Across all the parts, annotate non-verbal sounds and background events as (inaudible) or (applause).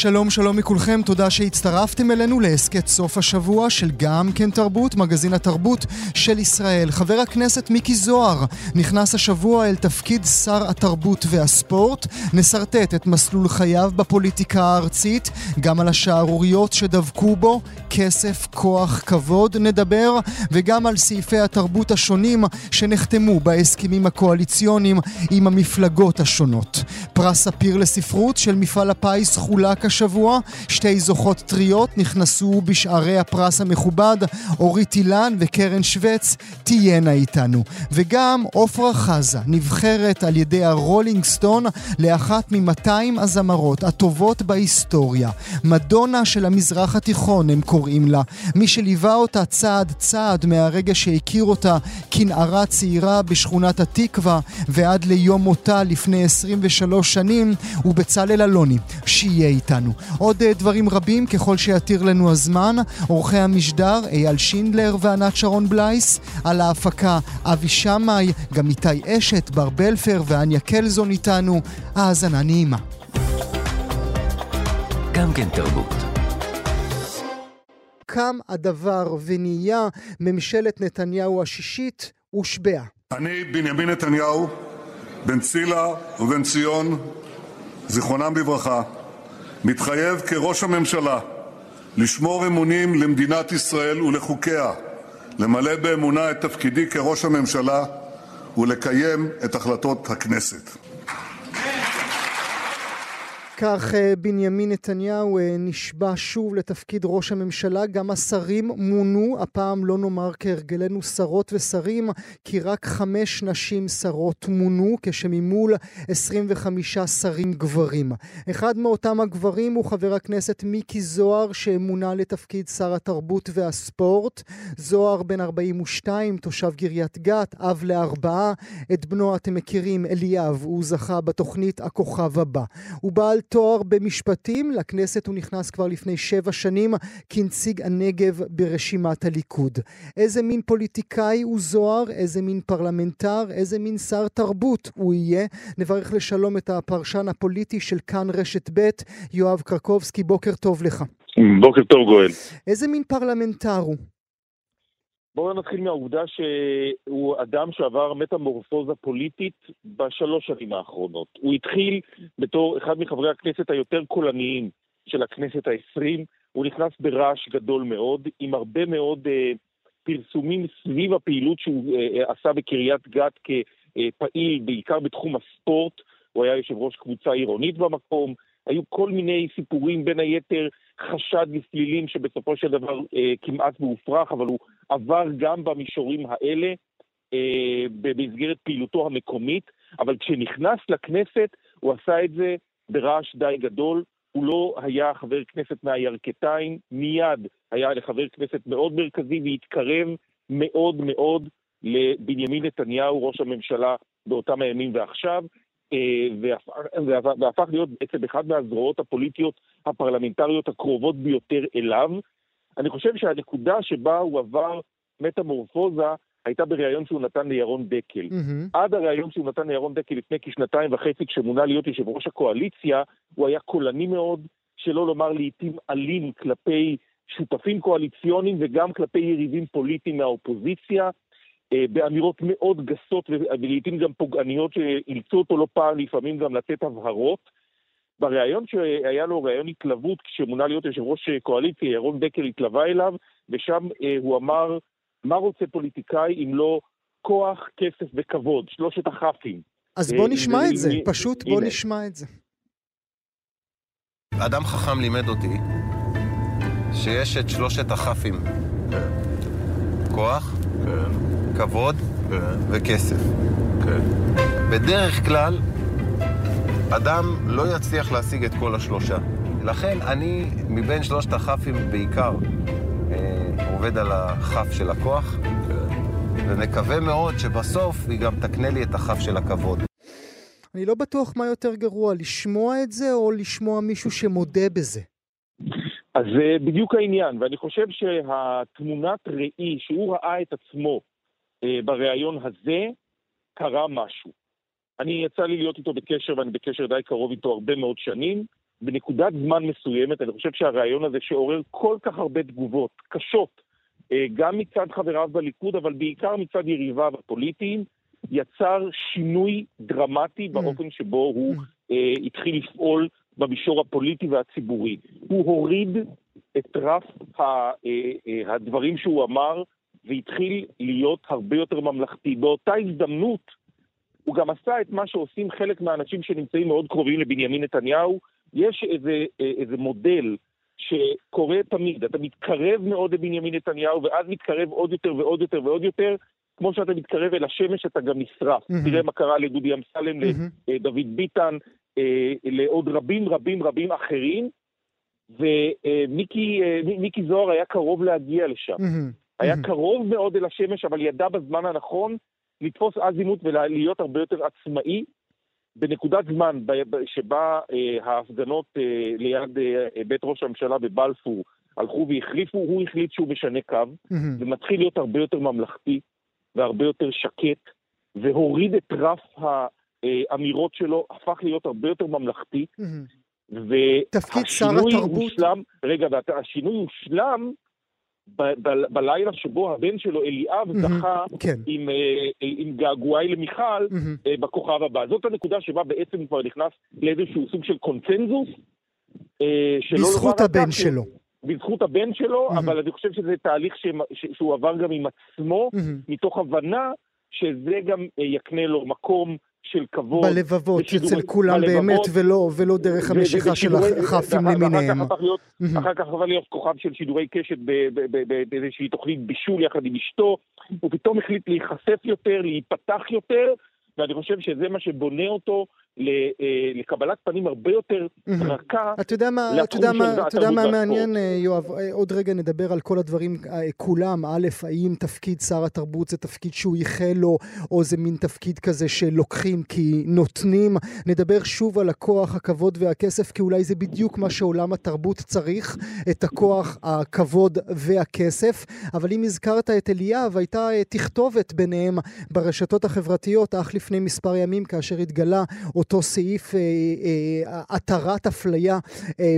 שלום שלום מכולכם, תודה שהצטרפתם אלינו להסכת סוף השבוע של גם כן תרבות, מגזין התרבות של ישראל. חבר הכנסת מיקי זוהר נכנס השבוע אל תפקיד שר התרבות והספורט. נסרטט את מסלול חייו בפוליטיקה הארצית, גם על השערוריות שדבקו בו, כסף, כוח, כבוד נדבר, וגם על סעיפי התרבות השונים שנחתמו בהסכמים הקואליציוניים עם המפלגות השונות. פרס ספיר לספרות של מפעל הפיס חולק השבוע. שתי זוכות טריות נכנסו בשערי הפרס המכובד, אורית אילן וקרן שווץ תהיינה איתנו. וגם עופרה חזה נבחרת על ידי הרולינג סטון לאחת מ-200 הזמרות הטובות בהיסטוריה. מדונה של המזרח התיכון הם קוראים לה. מי שליווה אותה צעד צעד מהרגע שהכיר אותה כנערה צעירה בשכונת התקווה ועד ליום מותה לפני 23 שנים הוא בצלאל אלוני, שיהיה איתנו. איתנו. עוד אה, דברים רבים ככל שיתיר לנו הזמן, עורכי המשדר אייל שינדלר וענת שרון בלייס, על ההפקה אבי שמאי, גם איתי אשת, בר בלפר ואניה קלזון איתנו. האזנה נעימה. גם כן תרבות. קם הדבר ונהיה ממשלת נתניהו השישית הושבעה. אני, בנימין נתניהו, בן צילה ובן ציון, זיכרונם לברכה, מתחייב כראש הממשלה לשמור אמונים למדינת ישראל ולחוקיה, למלא באמונה את תפקידי כראש הממשלה ולקיים את החלטות הכנסת. כך אה, בנימין נתניהו אה, נשבע שוב לתפקיד ראש הממשלה. גם השרים מונו, הפעם לא נאמר כהרגלנו שרות ושרים, כי רק חמש נשים שרות מונו, כשממול 25 שרים גברים. אחד מאותם הגברים הוא חבר הכנסת מיקי זוהר, שמונה לתפקיד שר התרבות והספורט. זוהר בן 42, תושב קריית גת, אב לארבעה. את בנו אתם מכירים, אליאב, הוא זכה בתוכנית הכוכב הבא. הוא בעל תואר במשפטים, לכנסת הוא נכנס כבר לפני שבע שנים כנציג הנגב ברשימת הליכוד. איזה מין פוליטיקאי הוא זוהר, איזה מין פרלמנטר, איזה מין שר תרבות הוא יהיה. נברך לשלום את הפרשן הפוליטי של כאן רשת ב', יואב קרקובסקי, בוקר טוב לך. בוקר טוב גואל. איזה מין פרלמנטר הוא? בואו נתחיל מהעובדה שהוא אדם שעבר מטמורפוזה פוליטית בשלוש שנים האחרונות. הוא התחיל בתור אחד מחברי הכנסת היותר קולניים של הכנסת העשרים, הוא נכנס ברעש גדול מאוד, עם הרבה מאוד uh, פרסומים סביב הפעילות שהוא uh, עשה בקריית גת כפעיל, בעיקר בתחום הספורט, הוא היה יושב ראש קבוצה עירונית במקום, היו כל מיני סיפורים, בין היתר חשד לפלילים שבסופו של דבר אה, כמעט מופרך, אבל הוא עבר גם במישורים האלה אה, במסגרת פעילותו המקומית, אבל כשנכנס לכנסת הוא עשה את זה ברעש די גדול. הוא לא היה חבר כנסת מהירכתיים, מיד היה לחבר כנסת מאוד מרכזי והתקרב מאוד מאוד לבנימין נתניהו, ראש הממשלה באותם הימים ועכשיו. אה, והפך להיות בעצם אחד מהזרועות הפוליטיות הפרלמנטריות הקרובות ביותר אליו. אני חושב שהנקודה שבה הוא עבר מטמורפוזה הייתה בריאיון שהוא נתן לירון דקל. Mm-hmm. עד הריאיון שהוא נתן לירון דקל לפני כשנתיים וחצי, כשמונה להיות יושב ראש הקואליציה, הוא היה קולני מאוד, שלא לומר לעיתים אלים כלפי שותפים קואליציוניים וגם כלפי יריבים פוליטיים מהאופוזיציה. אה, באמירות מאוד גסות ולעיתים גם פוגעניות שאילצו אותו לא פעם לפעמים גם לתת הבהרות. בריאיון שהיה לו ריאיון התלוות כשמונה להיות יושב ראש קואליציה, ירון דקל התלווה אליו, ושם אה, הוא אמר, מה רוצה פוליטיקאי אם לא כוח, כסף וכבוד, שלושת הכ"פים. אז בוא אה, נשמע את זה, פשוט בוא נשמע את זה. אדם חכם לימד אותי שיש את שלושת הכ"פים. כוח, כן. כבוד כן. וכסף. כן. בדרך כלל, אדם לא יצליח להשיג את כל השלושה. לכן אני, מבין שלושת הכ"פים בעיקר, אה, עובד על הכ"ף של הכוח. ומקווה מאוד שבסוף היא גם תקנה לי את הכ"ף של הכבוד. אני לא בטוח מה יותר גרוע, לשמוע את זה או לשמוע מישהו שמודה בזה. אז זה בדיוק העניין, ואני חושב שהתמונת ראי שהוא ראה את עצמו אה, בריאיון הזה קרה משהו. אני יצא לי להיות איתו בקשר, ואני בקשר די קרוב איתו הרבה מאוד שנים. בנקודת זמן מסוימת, אני חושב שהריאיון הזה שעורר כל כך הרבה תגובות קשות, אה, גם מצד חבריו בליכוד, אבל בעיקר מצד יריביו הפוליטיים, יצר שינוי דרמטי mm. באופן שבו הוא. אה, התחיל לפעול במישור הפוליטי והציבורי. הוא הוריד את רף ה, אה, אה, הדברים שהוא אמר והתחיל להיות הרבה יותר ממלכתי. באותה הזדמנות הוא גם עשה את מה שעושים חלק מהאנשים שנמצאים מאוד קרובים לבנימין נתניהו. יש איזה, אה, איזה מודל שקורה תמיד, אתה מתקרב מאוד לבנימין נתניהו ואז מתקרב עוד יותר ועוד יותר ועוד יותר, כמו שאתה מתקרב אל השמש אתה גם נשרף. Mm-hmm. תראה מה קרה לדודי אמסלם, mm-hmm. לדוד ביטן, אה, לעוד רבים רבים רבים אחרים, ומיקי אה, זוהר היה קרוב להגיע לשם. Mm-hmm. היה mm-hmm. קרוב מאוד אל השמש, אבל ידע בזמן הנכון לתפוס אזימות ולהיות הרבה יותר עצמאי. בנקודת זמן שבה אה, ההפגנות אה, ליד אה, בית ראש הממשלה בבלפור הלכו והחליפו, הוא החליט שהוא משנה קו, mm-hmm. ומתחיל להיות הרבה יותר ממלכתי והרבה יותר שקט, והוריד את רף האמירות שלו, הפך להיות הרבה יותר ממלכתי. Mm-hmm. תפקיד שר התרבות... הושלם, רגע, והשינוי הושלם ב- ב- בלילה שבו הבן שלו, אליאב, mm-hmm, זכה כן. עם, אה, עם געגועי למיכל mm-hmm. בכוכב הבא. זאת הנקודה שבה בעצם הוא כבר נכנס לאיזשהו סוג של קונצנזוס. אה, בזכות הבן שלו. בזכות הבן שלו, mm-hmm. אבל אני חושב שזה תהליך ש... ש... שהוא עבר גם עם עצמו, mm-hmm. מתוך הבנה שזה גם יקנה לו מקום של כבוד. בלבבות, אצל כולם בלבבות, באמת, ולא, ולא דרך המשיכה של החפים למיניהם. אחר כך עבר להיות כוכב של שידורי קשת באיזושהי תוכנית בישול יחד עם אשתו, הוא פתאום החליט להיחשף יותר, להיפתח יותר, ואני חושב שזה מה שבונה אותו לקבלת פנים הרבה יותר רכה. אתה יודע מה, אתה יודע מה, אתה יודע מה מעניין, אה, יואב? אה, עוד רגע נדבר על כל הדברים כולם. א', האם תפקיד שר התרבות זה תפקיד שהוא ייחל לו, או זה מין תפקיד כזה שלוקחים כי נותנים. נדבר שוב על הכוח, הכבוד והכסף, כי אולי זה בדיוק מה שעולם התרבות צריך, את הכוח, הכבוד והכסף. אבל אם הזכרת את אליאב, הייתה תכתובת ביניהם ברשתות החברתיות, אך לפני מספר ימים, כאשר התגלה אותו סעיף אה, אה, התרת אפליה אה,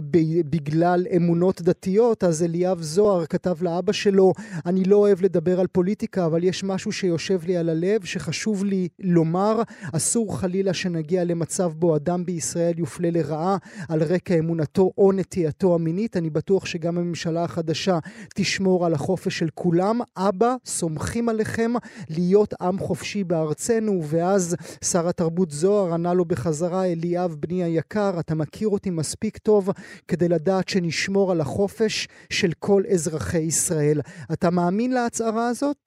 בגלל אמונות דתיות, אז אליאב זוהר כתב לאבא שלו, אני לא אוהב לדבר על פוליטיקה, אבל יש משהו שיושב לי על הלב, שחשוב לי לומר, אסור חלילה שנגיע למצב בו אדם בישראל יופלה לרעה על רקע אמונתו או נטייתו המינית. אני בטוח שגם הממשלה החדשה תשמור על החופש של כולם. אבא, סומכים עליכם להיות עם חופשי בארצנו, ואז שר התרבות זוהר ענה לו בחזרה, אליאב בני היקר, אתה מכיר אותי מספיק טוב כדי לדעת שנשמור על החופש של כל אזרחי ישראל. אתה מאמין להצהרה הזאת?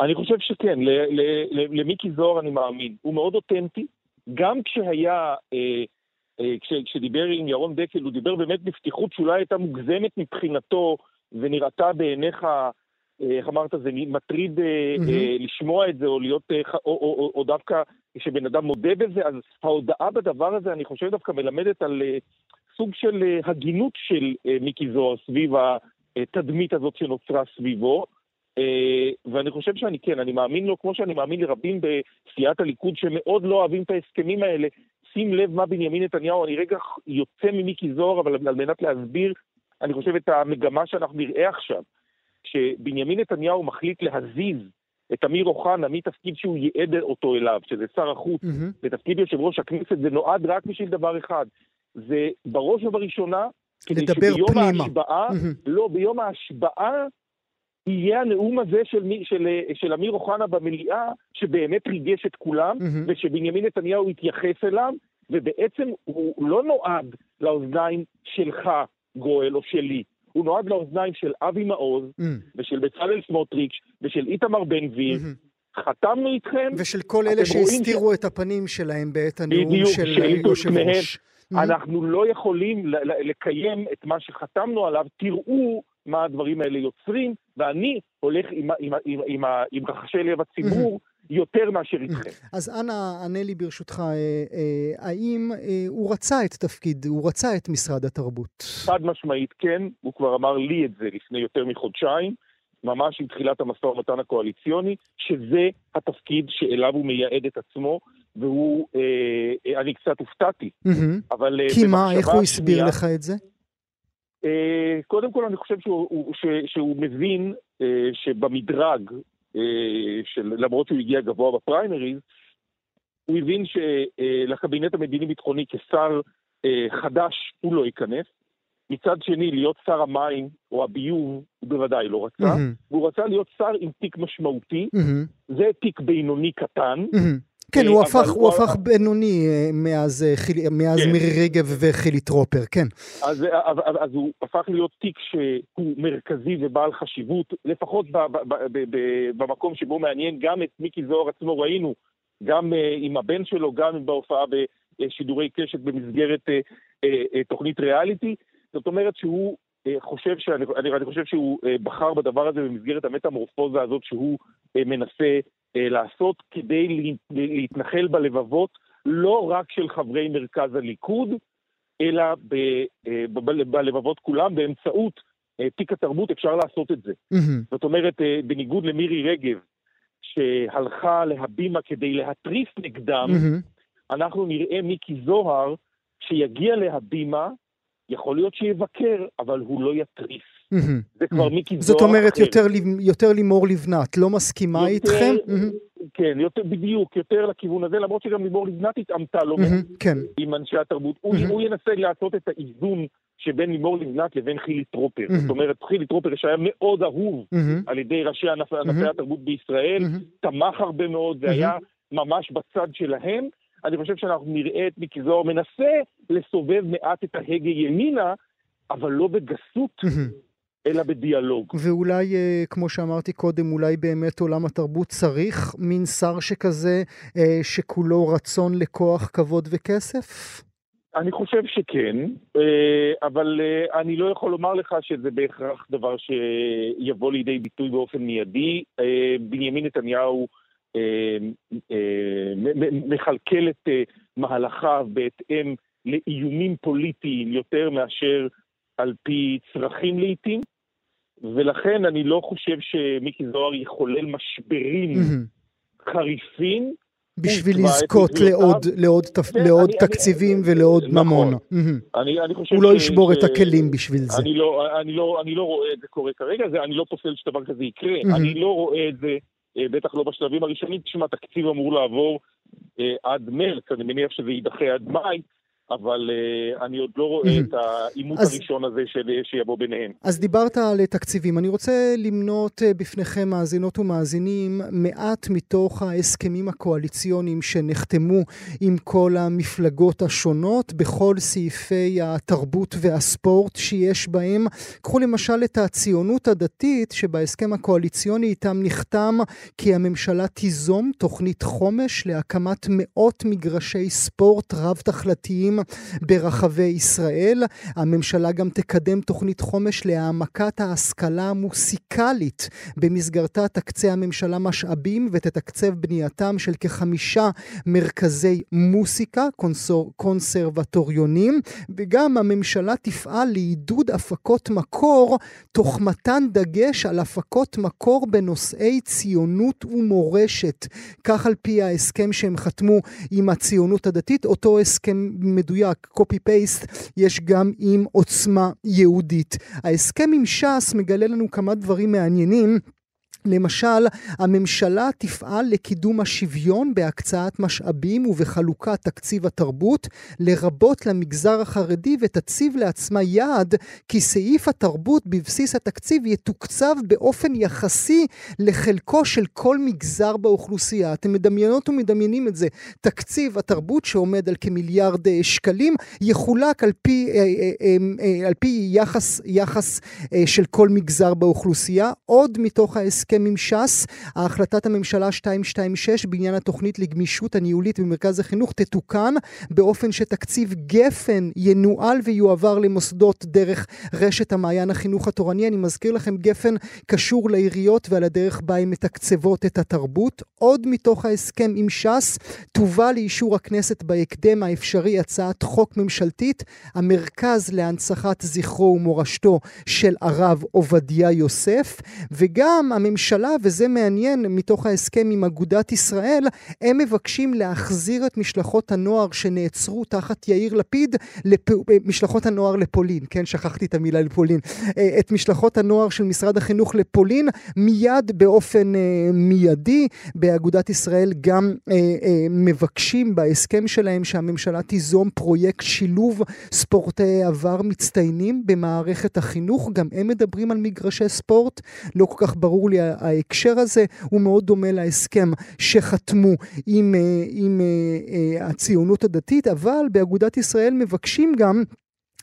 אני חושב שכן, למיקי זוהר אני מאמין. הוא מאוד אותנטי, גם כשהיה... אה, אה, כש, כשדיבר עם ירון דקל, הוא דיבר באמת בפתיחות שאולי הייתה מוגזמת מבחינתו ונראתה בעיניך איך אמרת, זה מטריד mm-hmm. לשמוע את זה, או להיות, אה, או, או, או, או דווקא כשבן אדם מודה בזה, אז ההודעה בדבר הזה, אני חושב דווקא מלמדת על סוג של הגינות של מיקי זוהר סביב התדמית הזאת שנוצרה סביבו. ואני חושב שאני כן, אני מאמין לו, כמו שאני מאמין לרבים בסיעת הליכוד שמאוד לא אוהבים את ההסכמים האלה. שים לב מה בנימין נתניהו, אני רגע יוצא ממיקי זוהר, אבל על מנת להסביר, אני חושב את המגמה שאנחנו נראה עכשיו. כשבנימין נתניהו מחליט להזיז את אמיר אוחנה מתפקיד שהוא ייעד אותו אליו, שזה שר החוץ, mm-hmm. לתפקיד יושב ראש הכנסת, זה נועד רק בשביל דבר אחד. זה בראש ובראשונה, כדי שביום פנימה. ההשבעה, mm-hmm. לא, ביום ההשבעה יהיה הנאום הזה של, של, של אמיר אוחנה במליאה, שבאמת ריגש את כולם, mm-hmm. ושבנימין נתניהו התייחס אליו, ובעצם הוא לא נועד לאוזניים שלך, גואל, או שלי. הוא נועד לאוזניים של אבי מעוז, mm. ושל בצלאל סמוטריץ', ושל איתמר בן גביר. Mm-hmm. חתמנו איתכם. ושל כל אלה שהסתירו ש... את הפנים שלהם בעת הנאום בדיוק, של יושב ראש. Mm-hmm. אנחנו לא יכולים לקיים את מה שחתמנו עליו, תראו מה הדברים האלה יוצרים, ואני הולך עם, עם, עם, עם, עם רחשי לב הציבור. Mm-hmm. יותר מאשר איתכם. אז אנא, ענה לי ברשותך, אה, אה, האם אה, הוא רצה את תפקיד, הוא רצה את משרד התרבות? חד משמעית כן, הוא כבר אמר לי את זה לפני יותר מחודשיים. ממש עם תחילת המשא ומתן הקואליציוני, שזה התפקיד שאליו הוא מייעד את עצמו, והוא, אה, אני קצת הופתעתי. אבל... אה, כי מה, איך הוא הסביר לך את זה? אה, קודם כל אני חושב שהוא, ש, שהוא מבין אה, שבמדרג, של, למרות שהוא הגיע גבוה בפריימריז, הוא הבין שלקבינט המדיני-ביטחוני כשר אה, חדש הוא לא ייכנס. מצד שני, להיות שר המים או הביוב, הוא בוודאי לא רצה. Mm-hmm. והוא רצה להיות שר עם תיק משמעותי. Mm-hmm. זה תיק בינוני קטן. Mm-hmm. כן, הוא הפך, הוא הפך בינוני אה, מאז, אה, מאז כן. מירי רגב וחילי טרופר, כן. אז, אז הוא הפך להיות תיק שהוא מרכזי ובעל חשיבות, לפחות ב, ב, ב, ב, ב, במקום שבו מעניין גם את מיקי זוהר עצמו ראינו, גם עם הבן שלו, גם בהופעה בשידורי קשת במסגרת תוכנית ריאליטי. זאת אומרת שהוא חושב, שאני, אני, אני חושב שהוא בחר בדבר הזה במסגרת המטמורפוזה הזאת שהוא מנסה לעשות כדי להתנחל בלבבות לא רק של חברי מרכז הליכוד, אלא ב, ב, בלבבות כולם באמצעות תיק התרבות אפשר לעשות את זה. Mm-hmm. זאת אומרת, בניגוד למירי רגב, שהלכה להבימה כדי להתריס נגדם, mm-hmm. אנחנו נראה מיקי זוהר שיגיע להבימה, יכול להיות שיבקר, אבל הוא לא יתריס. זה כבר מיקי זוהר זאת אומרת, יותר, יותר לימור לבנת, לא מסכימה איתכם? כן, יותר, בדיוק, יותר לכיוון הזה, למרות שגם לימור לבנת התעמתה לא מעט כן. עם אנשי התרבות. הוא, הוא ינסה לעשות את האיזון שבין לימור לבנת לבין חילי טרופר. זאת אומרת, חילי טרופר שהיה מאוד אהוב על ידי ראשי ענפי התרבות בישראל, תמך הרבה מאוד, זה היה ממש בצד שלהם. אני חושב שאנחנו נראה את מיקי זוהר מנסה לסובב מעט את ההגה ימינה, אבל לא בגסות, אלא בדיאלוג. ואולי, אה, כמו שאמרתי קודם, אולי באמת עולם התרבות צריך מין שר שכזה, אה, שכולו רצון לכוח, כבוד וכסף? אני חושב שכן, אה, אבל אני לא יכול לומר לך שזה בהכרח דבר שיבוא לידי ביטוי באופן מיידי. בנימין נתניהו מכלכל את מהלכיו בהתאם לאיומים פוליטיים יותר מאשר על פי צרכים לעיתים. ולכן אני לא חושב שמיקי זוהר יחולל משברים mm-hmm. חריפים. בשביל לזכות לעוד, לעוד, תפ... כן, לעוד אני, תקציבים אני, ולעוד נכון. ממון. Mm-hmm. אני, אני חושב הוא לא ישבור ש... את הכלים בשביל זה. אני לא, אני, לא, אני לא רואה את זה קורה כרגע, זה, אני לא פוסל שדבר כזה יקרה. Mm-hmm. אני לא רואה את זה, אה, בטח לא בשלבים הראשונים. תשמע, תקציב אמור לעבור אה, עד מרץ, אני מניח שזה יידחה עד מאי. אבל uh, אני עוד לא רואה. את העימות אז, הראשון הזה של, שיבוא ביניהם. אז דיברת על תקציבים. אני רוצה למנות בפניכם, מאזינות ומאזינים, מעט מתוך ההסכמים הקואליציוניים שנחתמו עם כל המפלגות השונות, בכל סעיפי התרבות והספורט שיש בהם. קחו למשל את הציונות הדתית, שבהסכם הקואליציוני איתם נחתם כי הממשלה תיזום תוכנית חומש להקמת מאות מגרשי ספורט רב-תכלתיים. ברחבי ישראל. הממשלה גם תקדם תוכנית חומש להעמקת ההשכלה המוסיקלית. במסגרתה תקצה הממשלה משאבים ותתקצב בנייתם של כחמישה מרכזי מוסיקה, קונסור, קונסרבטוריונים, וגם הממשלה תפעל לעידוד הפקות מקור, תוך מתן דגש על הפקות מקור בנושאי ציונות ומורשת. כך על פי ההסכם שהם חתמו עם הציונות הדתית, אותו הסכם מדויק, copy-paste, יש גם עם עוצמה יהודית. ההסכם עם ש"ס מגלה לנו כמה דברים מעניינים. למשל, הממשלה תפעל לקידום השוויון בהקצאת משאבים ובחלוקת תקציב התרבות, לרבות למגזר החרדי, ותציב לעצמה יעד כי סעיף התרבות בבסיס התקציב יתוקצב באופן יחסי לחלקו של כל מגזר באוכלוסייה. אתם מדמיינות ומדמיינים את זה. תקציב התרבות שעומד על כמיליארד אה, שקלים, יחולק על פי, אה, אה, על פי יחס, יחס של כל מגזר באוכלוסייה. עוד מתוך ההסכם ההסכם עם ש"ס, החלטת הממשלה 226 בעניין התוכנית לגמישות הניהולית במרכז החינוך תתוקן באופן שתקציב גפן ינוהל ויועבר למוסדות דרך רשת המעיין החינוך התורני. אני מזכיר לכם, גפן קשור לעיריות ועל הדרך בה הן מתקצבות את התרבות. עוד מתוך ההסכם עם ש"ס תובא לאישור הכנסת בהקדם האפשרי הצעת חוק ממשלתית, המרכז להנצחת זכרו ומורשתו של הרב עובדיה יוסף, וגם הממשלה, וזה מעניין מתוך ההסכם עם אגודת ישראל, הם מבקשים להחזיר את משלחות הנוער שנעצרו תחת יאיר לפיד, לפ... משלחות הנוער לפולין, כן, שכחתי את המילה לפולין, את משלחות הנוער של משרד החינוך לפולין מיד באופן אה, מיידי. באגודת ישראל גם אה, אה, מבקשים בהסכם שלהם שהממשלה תיזום פרויקט שילוב ספורטאי עבר מצטיינים במערכת החינוך. גם הם מדברים על מגרשי ספורט. לא כל כך ברור לי ההקשר הזה. הוא מאוד דומה להסכם שחתמו עם, אה, עם אה, אה, הציונות הדתית, אבל באגודת ישראל מבקשים גם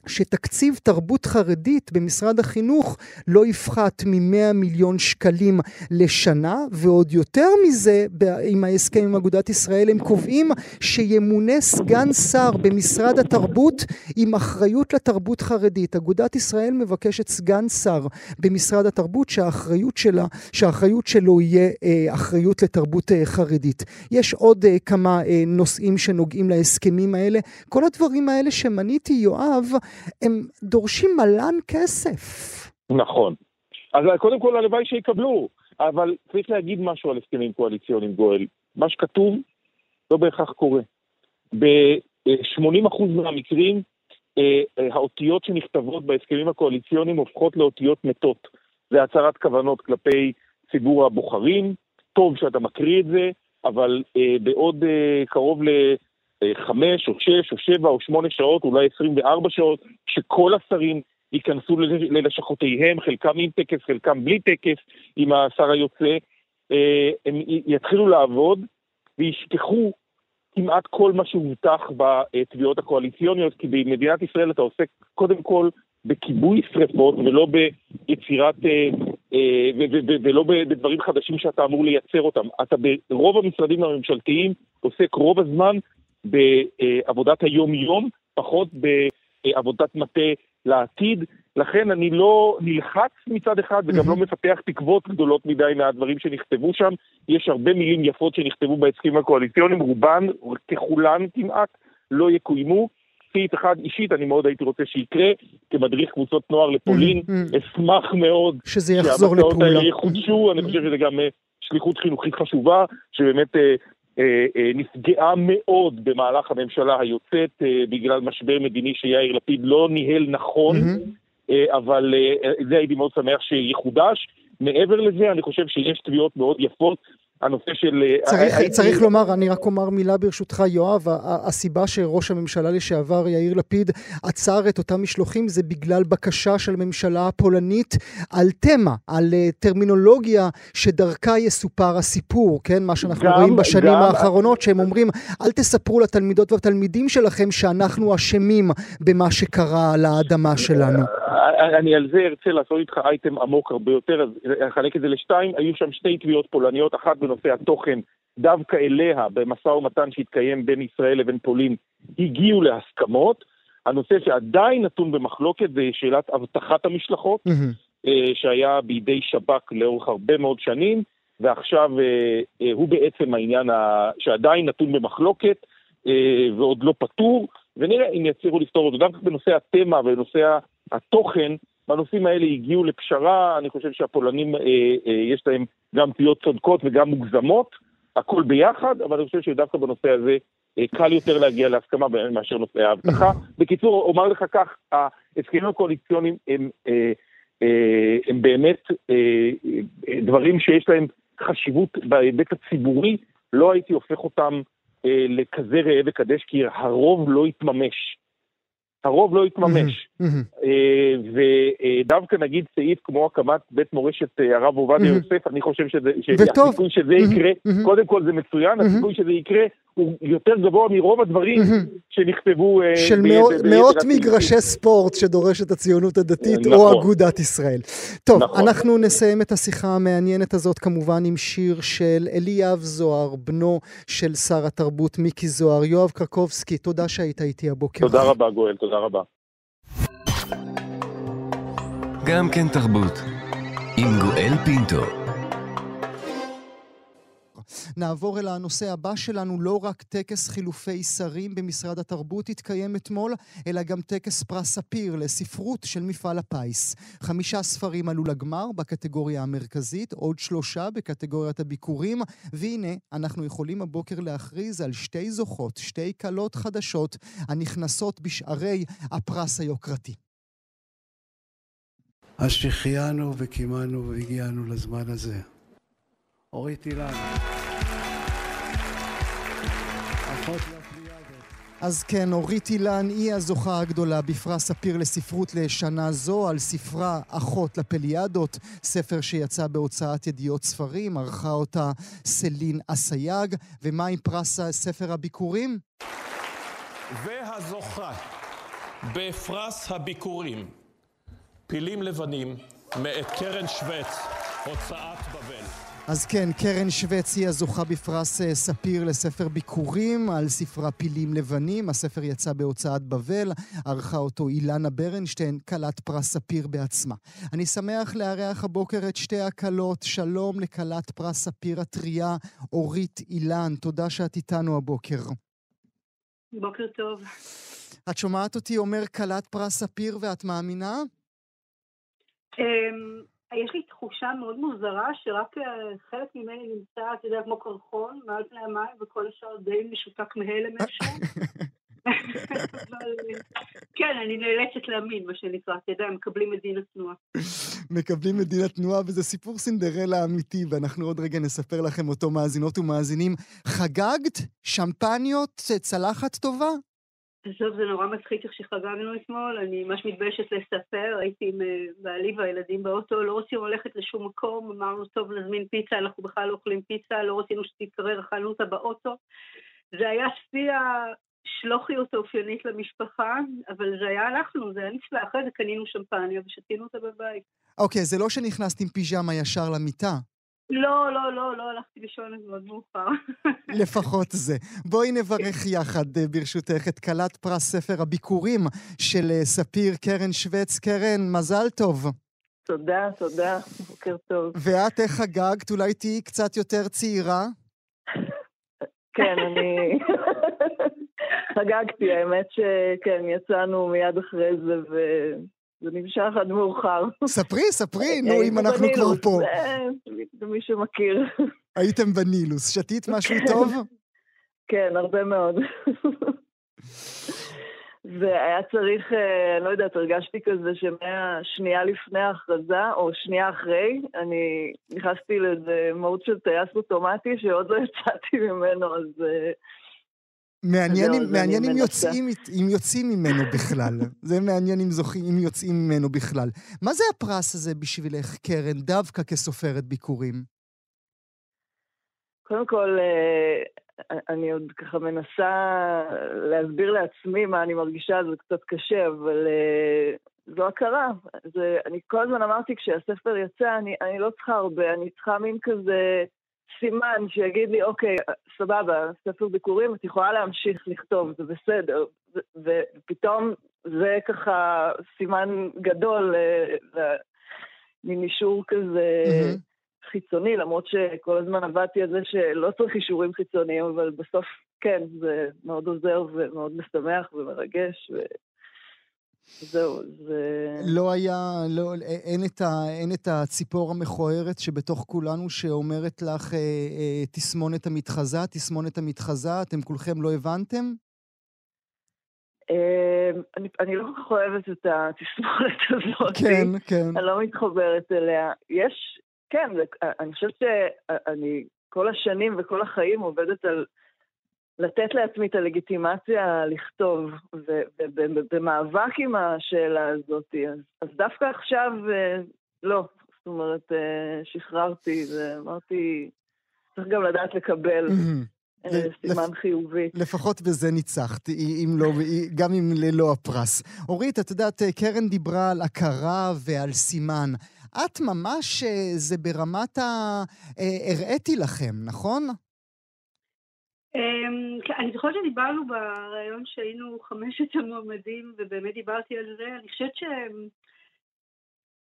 שתקציב תרבות חרדית במשרד החינוך לא יפחת מ-100 מיליון שקלים לשנה, ועוד יותר מזה, עם ההסכם עם אגודת ישראל, הם קובעים שימונה סגן שר במשרד התרבות עם אחריות לתרבות חרדית. אגודת ישראל מבקשת סגן שר במשרד התרבות שהאחריות, שלה, שהאחריות שלו יהיה אה, אחריות לתרבות אה, חרדית. יש עוד אה, כמה אה, נושאים שנוגעים להסכמים האלה. כל הדברים האלה שמניתי, יואב, הם דורשים מלן כסף. נכון. אז קודם כל הלוואי שיקבלו, אבל צריך להגיד משהו על הסכמים קואליציוניים, גואל. מה שכתוב לא בהכרח קורה. ב-80% מהמקרים אה, אה, האותיות שנכתבות בהסכמים הקואליציוניים הופכות לאותיות מתות. זה הצהרת כוונות כלפי ציבור הבוחרים, טוב שאתה מקריא את זה, אבל אה, בעוד קרוב ל... חמש או שש או שבע או שמונה שעות, אולי עשרים וארבע שעות, שכל השרים ייכנסו ללשכותיהם, חלקם עם טקס, חלקם בלי טקס, עם השר היוצא, אה, הם יתחילו לעבוד וישכחו כמעט כל מה שהובטח בתביעות הקואליציוניות, כי במדינת ישראל אתה עוסק קודם כל בכיבוי שרפות ולא ביצירת, אה, אה, ולא בדברים חדשים שאתה אמור לייצר אותם. אתה ברוב המשרדים הממשלתיים עוסק רוב הזמן בעבודת היום-יום, פחות בעבודת מטה לעתיד. לכן אני לא נלחץ מצד אחד וגם לא מפתח תקוות גדולות מדי מהדברים שנכתבו שם. יש הרבה מילים יפות שנכתבו בהסכמים הקואליציוניים, רובן, ככולן כמעט, לא יקוימו. סעיף אחד אישית, אני מאוד הייתי רוצה שיקרה, כמדריך קבוצות נוער לפולין, אשמח מאוד שזה יחזור לפעולה. שהמסעות האלה יחודשו, אני חושב שזה גם אה, שליחות חינוכית חשובה, שבאמת אה, נפגעה מאוד במהלך הממשלה היוצאת אה, בגלל משבר מדיני שיאיר לפיד לא ניהל נכון, mm-hmm. אבל זה הייתי מאוד שמח שיחודש. מעבר לזה, אני חושב שיש תביעות מאוד יפות הנושא של... אה, צריך, הייתי... צריך לומר, אני רק אומר מילה ברשותך, יואב, הסיבה שראש הממשלה לשעבר יאיר לפיד עצר את אותם משלוחים זה בגלל בקשה של הממשלה הפולנית על תמה, על אה, טרמינולוגיה שדרכה יסופר הסיפור, כן? מה שאנחנו גם, רואים בשנים גם... האחרונות, שהם אומרים, אל תספרו לתלמידות והתלמידים שלכם שאנחנו אשמים במה שקרה על האדמה שלנו. אני על זה ארצה לעשות איתך אייטם עמוק הרבה יותר, אז אחלק את זה לשתיים. היו שם שתי תביעות פולניות, אחת בנושא התוכן, דווקא אליה, במשא ומתן שהתקיים בין ישראל לבין פולין, הגיעו להסכמות. הנושא שעדיין נתון במחלוקת זה שאלת אבטחת המשלחות, mm-hmm. שהיה בידי שב"כ לאורך הרבה מאוד שנים, ועכשיו אה, אה, הוא בעצם העניין שעדיין נתון במחלוקת ועוד לא פתור, ונראה אם יצליחו לפתור אותו. דווקא בנושא התמה ובנושא התוכן, בנושאים האלה הגיעו לפשרה, אני חושב שהפולנים, אה, אה, יש להם גם תביעות צודקות וגם מוגזמות, הכל ביחד, אבל אני חושב שדווקא בנושא הזה אה, קל יותר להגיע להסכמה מאשר נושא האבטחה. בקיצור, אומר לך כך, ההסכמים הקואליציוניים הם, אה, אה, הם באמת אה, אה, דברים שיש להם חשיבות בהיבט הציבורי, לא הייתי הופך אותם אה, לכזה ראה וקדש, כי הרוב לא יתממש. הרוב לא יתממש. אה, ודווקא נגיד סעיף כמו הקמת בית מורשת אה, הרב עובדיה יוסף, אני חושב שהסיכוי שזה יקרה, קודם כל זה מצוין, הסיכוי שזה יקרה הוא יותר גבוה מרוב הדברים שנכתבו... אה, של מאות, מגרשי ספורט שדורשת הציונות הדתית נכון. או אגודת ישראל. טוב, נכון. אנחנו נסיים את השיחה המעניינת הזאת כמובן עם שיר של אליאב זוהר, בנו של שר התרבות מיקי זוהר. יואב קרקובסקי, תודה שהיית איתי הבוקר. תודה רבה, גואל, תודה רבה. גם כן תרבות. עם גואל פינטו. נעבור אל הנושא הבא שלנו, לא רק טקס חילופי שרים במשרד התרבות התקיים אתמול, אלא גם טקס פרס ספיר לספרות של מפעל הפיס. חמישה ספרים עלו לגמר בקטגוריה המרכזית, עוד שלושה בקטגוריית הביקורים, והנה, אנחנו יכולים הבוקר להכריז על שתי זוכות, שתי כלות חדשות, הנכנסות בשערי הפרס היוקרתי. אז שהחיינו וקיימנו והגיענו לזמן הזה. אורית אילן. אז כן, אורית אילן היא הזוכה הגדולה בפרס ספיר לספרות לשנה זו, על ספרה אחות לפליאדות, ספר שיצא בהוצאת ידיעות ספרים, ערכה אותה סלין אסייג. ומה עם פרס ספר הביקורים? והזוכה בפרס הביקורים, פילים לבנים, מאת קרן שווץ, הוצאת. אז כן, קרן שווץ היא הזוכה בפרס אה, ספיר לספר ביקורים על ספרה פילים לבנים. הספר יצא בהוצאת בבל, ערכה אותו אילנה ברנשטיין, כלת פרס ספיר בעצמה. אני שמח לארח הבוקר את שתי הכלות. שלום לכלת פרס ספיר הטריה, אורית אילן. תודה שאת איתנו הבוקר. בוקר טוב. את שומעת אותי אומר כלת פרס ספיר ואת מאמינה? יש לי תחושה מאוד מוזרה שרק אה, חלק ממני נמצא, אתה יודע, כמו קרחון מעל פני המים, וכל השאר די משותק מהלם איכשהו. אבל אה, כן, אני נאלצת להאמין, מה שנקרא, אתה יודע, מקבלים את דין התנועה. מקבלים את דין התנועה, וזה סיפור סינדרלה אמיתי, ואנחנו עוד רגע נספר לכם אותו, מאזינות ומאזינים. חגגת? שמפניות? צלחת טובה? עזוב, זה נורא מצחיק איך שחגגנו אתמול, אני ממש מתביישת לספר, הייתי עם אה, בעלי והילדים באוטו, לא רוצים ללכת לשום מקום, אמרנו, טוב, נזמין פיצה, אנחנו בכלל לא אוכלים פיצה, לא רצינו שתתקרר, אכלנו אותה באוטו. זה היה שיא השלוחיות האופיינית למשפחה, אבל זה היה אנחנו, זה היה נפלא. אחרי זה קנינו שמפניה ושתינו אותה בבית. אוקיי, זה לא שנכנסת עם פיג'מה ישר למיטה. לא, לא, לא, לא הלכתי לישון מאוד מאוחר. לפחות זה. בואי נברך יחד, אה, ברשותך, את כלת פרס ספר הביקורים של אה, ספיר קרן שווץ. קרן, מזל טוב. תודה, תודה, בוקר טוב. ואת איך חגגת? אולי תהיי קצת יותר צעירה? כן, אני חגגתי, האמת שכן, יצאנו מיד אחרי זה, וזה נמשך עד מאוחר. ספרי, ספרי, (laughs) נו, אם אנחנו כבר פה. זה- למי שמכיר. (laughs) הייתם בנילוס. שתית (laughs) משהו טוב? כן, הרבה מאוד. והיה צריך, אה, לא יודעת, הרגשתי כזה שמהשנייה לפני ההכרזה, או שנייה אחרי, אני נכנסתי לאיזה מהות של טייס אוטומטי שעוד לא יצאתי ממנו, אז אה, מעניין, אם, מעניין אם. יוצאים, אם יוצאים ממנו בכלל. (laughs) זה מעניין אם זוכים, אם יוצאים ממנו בכלל. מה זה הפרס הזה בשבילך, קרן, דווקא כסופרת ביקורים? קודם כל, אה, אני עוד ככה מנסה להסביר לעצמי מה אני מרגישה, זה קצת קשה, אבל אה, זו הכרה. זה, אני כל הזמן אמרתי, כשהספר יצא, אני, אני לא צריכה הרבה, אני צריכה מין כזה סימן שיגיד לי, אוקיי, סבבה, ספר ביקורים, את יכולה להמשיך לכתוב, זה בסדר. ו- ופתאום זה ככה סימן גדול, אה, ל- מין אישור כזה... מהמם. חיצוני, למרות שכל הזמן עבדתי על זה שלא צריך אישורים חיצוניים, אבל בסוף כן, זה מאוד עוזר ומאוד משמח ומרגש, וזהו, זה... לא היה, לא, אין, את ה, אין את הציפור המכוערת שבתוך כולנו שאומרת לך אה, אה, תסמונת המתחזה, תסמונת המתחזה, אתם כולכם לא הבנתם? אה, אני, אני לא כל כך אוהבת את התסמונת (laughs) הזאת. כן, כן. אני לא מתחברת אליה. יש, כן, זה, אני חושבת שאני כל השנים וכל החיים עובדת על לתת לעצמי את הלגיטימציה לכתוב, ובמאבק עם השאלה הזאת, אז, אז דווקא עכשיו אה, לא. זאת אומרת, אה, שחררתי ואמרתי, צריך גם לדעת לקבל. אה, סימן חיובי. לפחות בזה ניצחת, אם לא, גם אם ללא הפרס. אורית, את יודעת, קרן דיברה על הכרה ועל סימן. את ממש, זה ברמת ה... הראיתי לכם, נכון? אמ, כן, אני זוכרת שדיברנו בריאיון שהיינו חמשת המועמדים, ובאמת דיברתי על זה. אני חושבת שהם...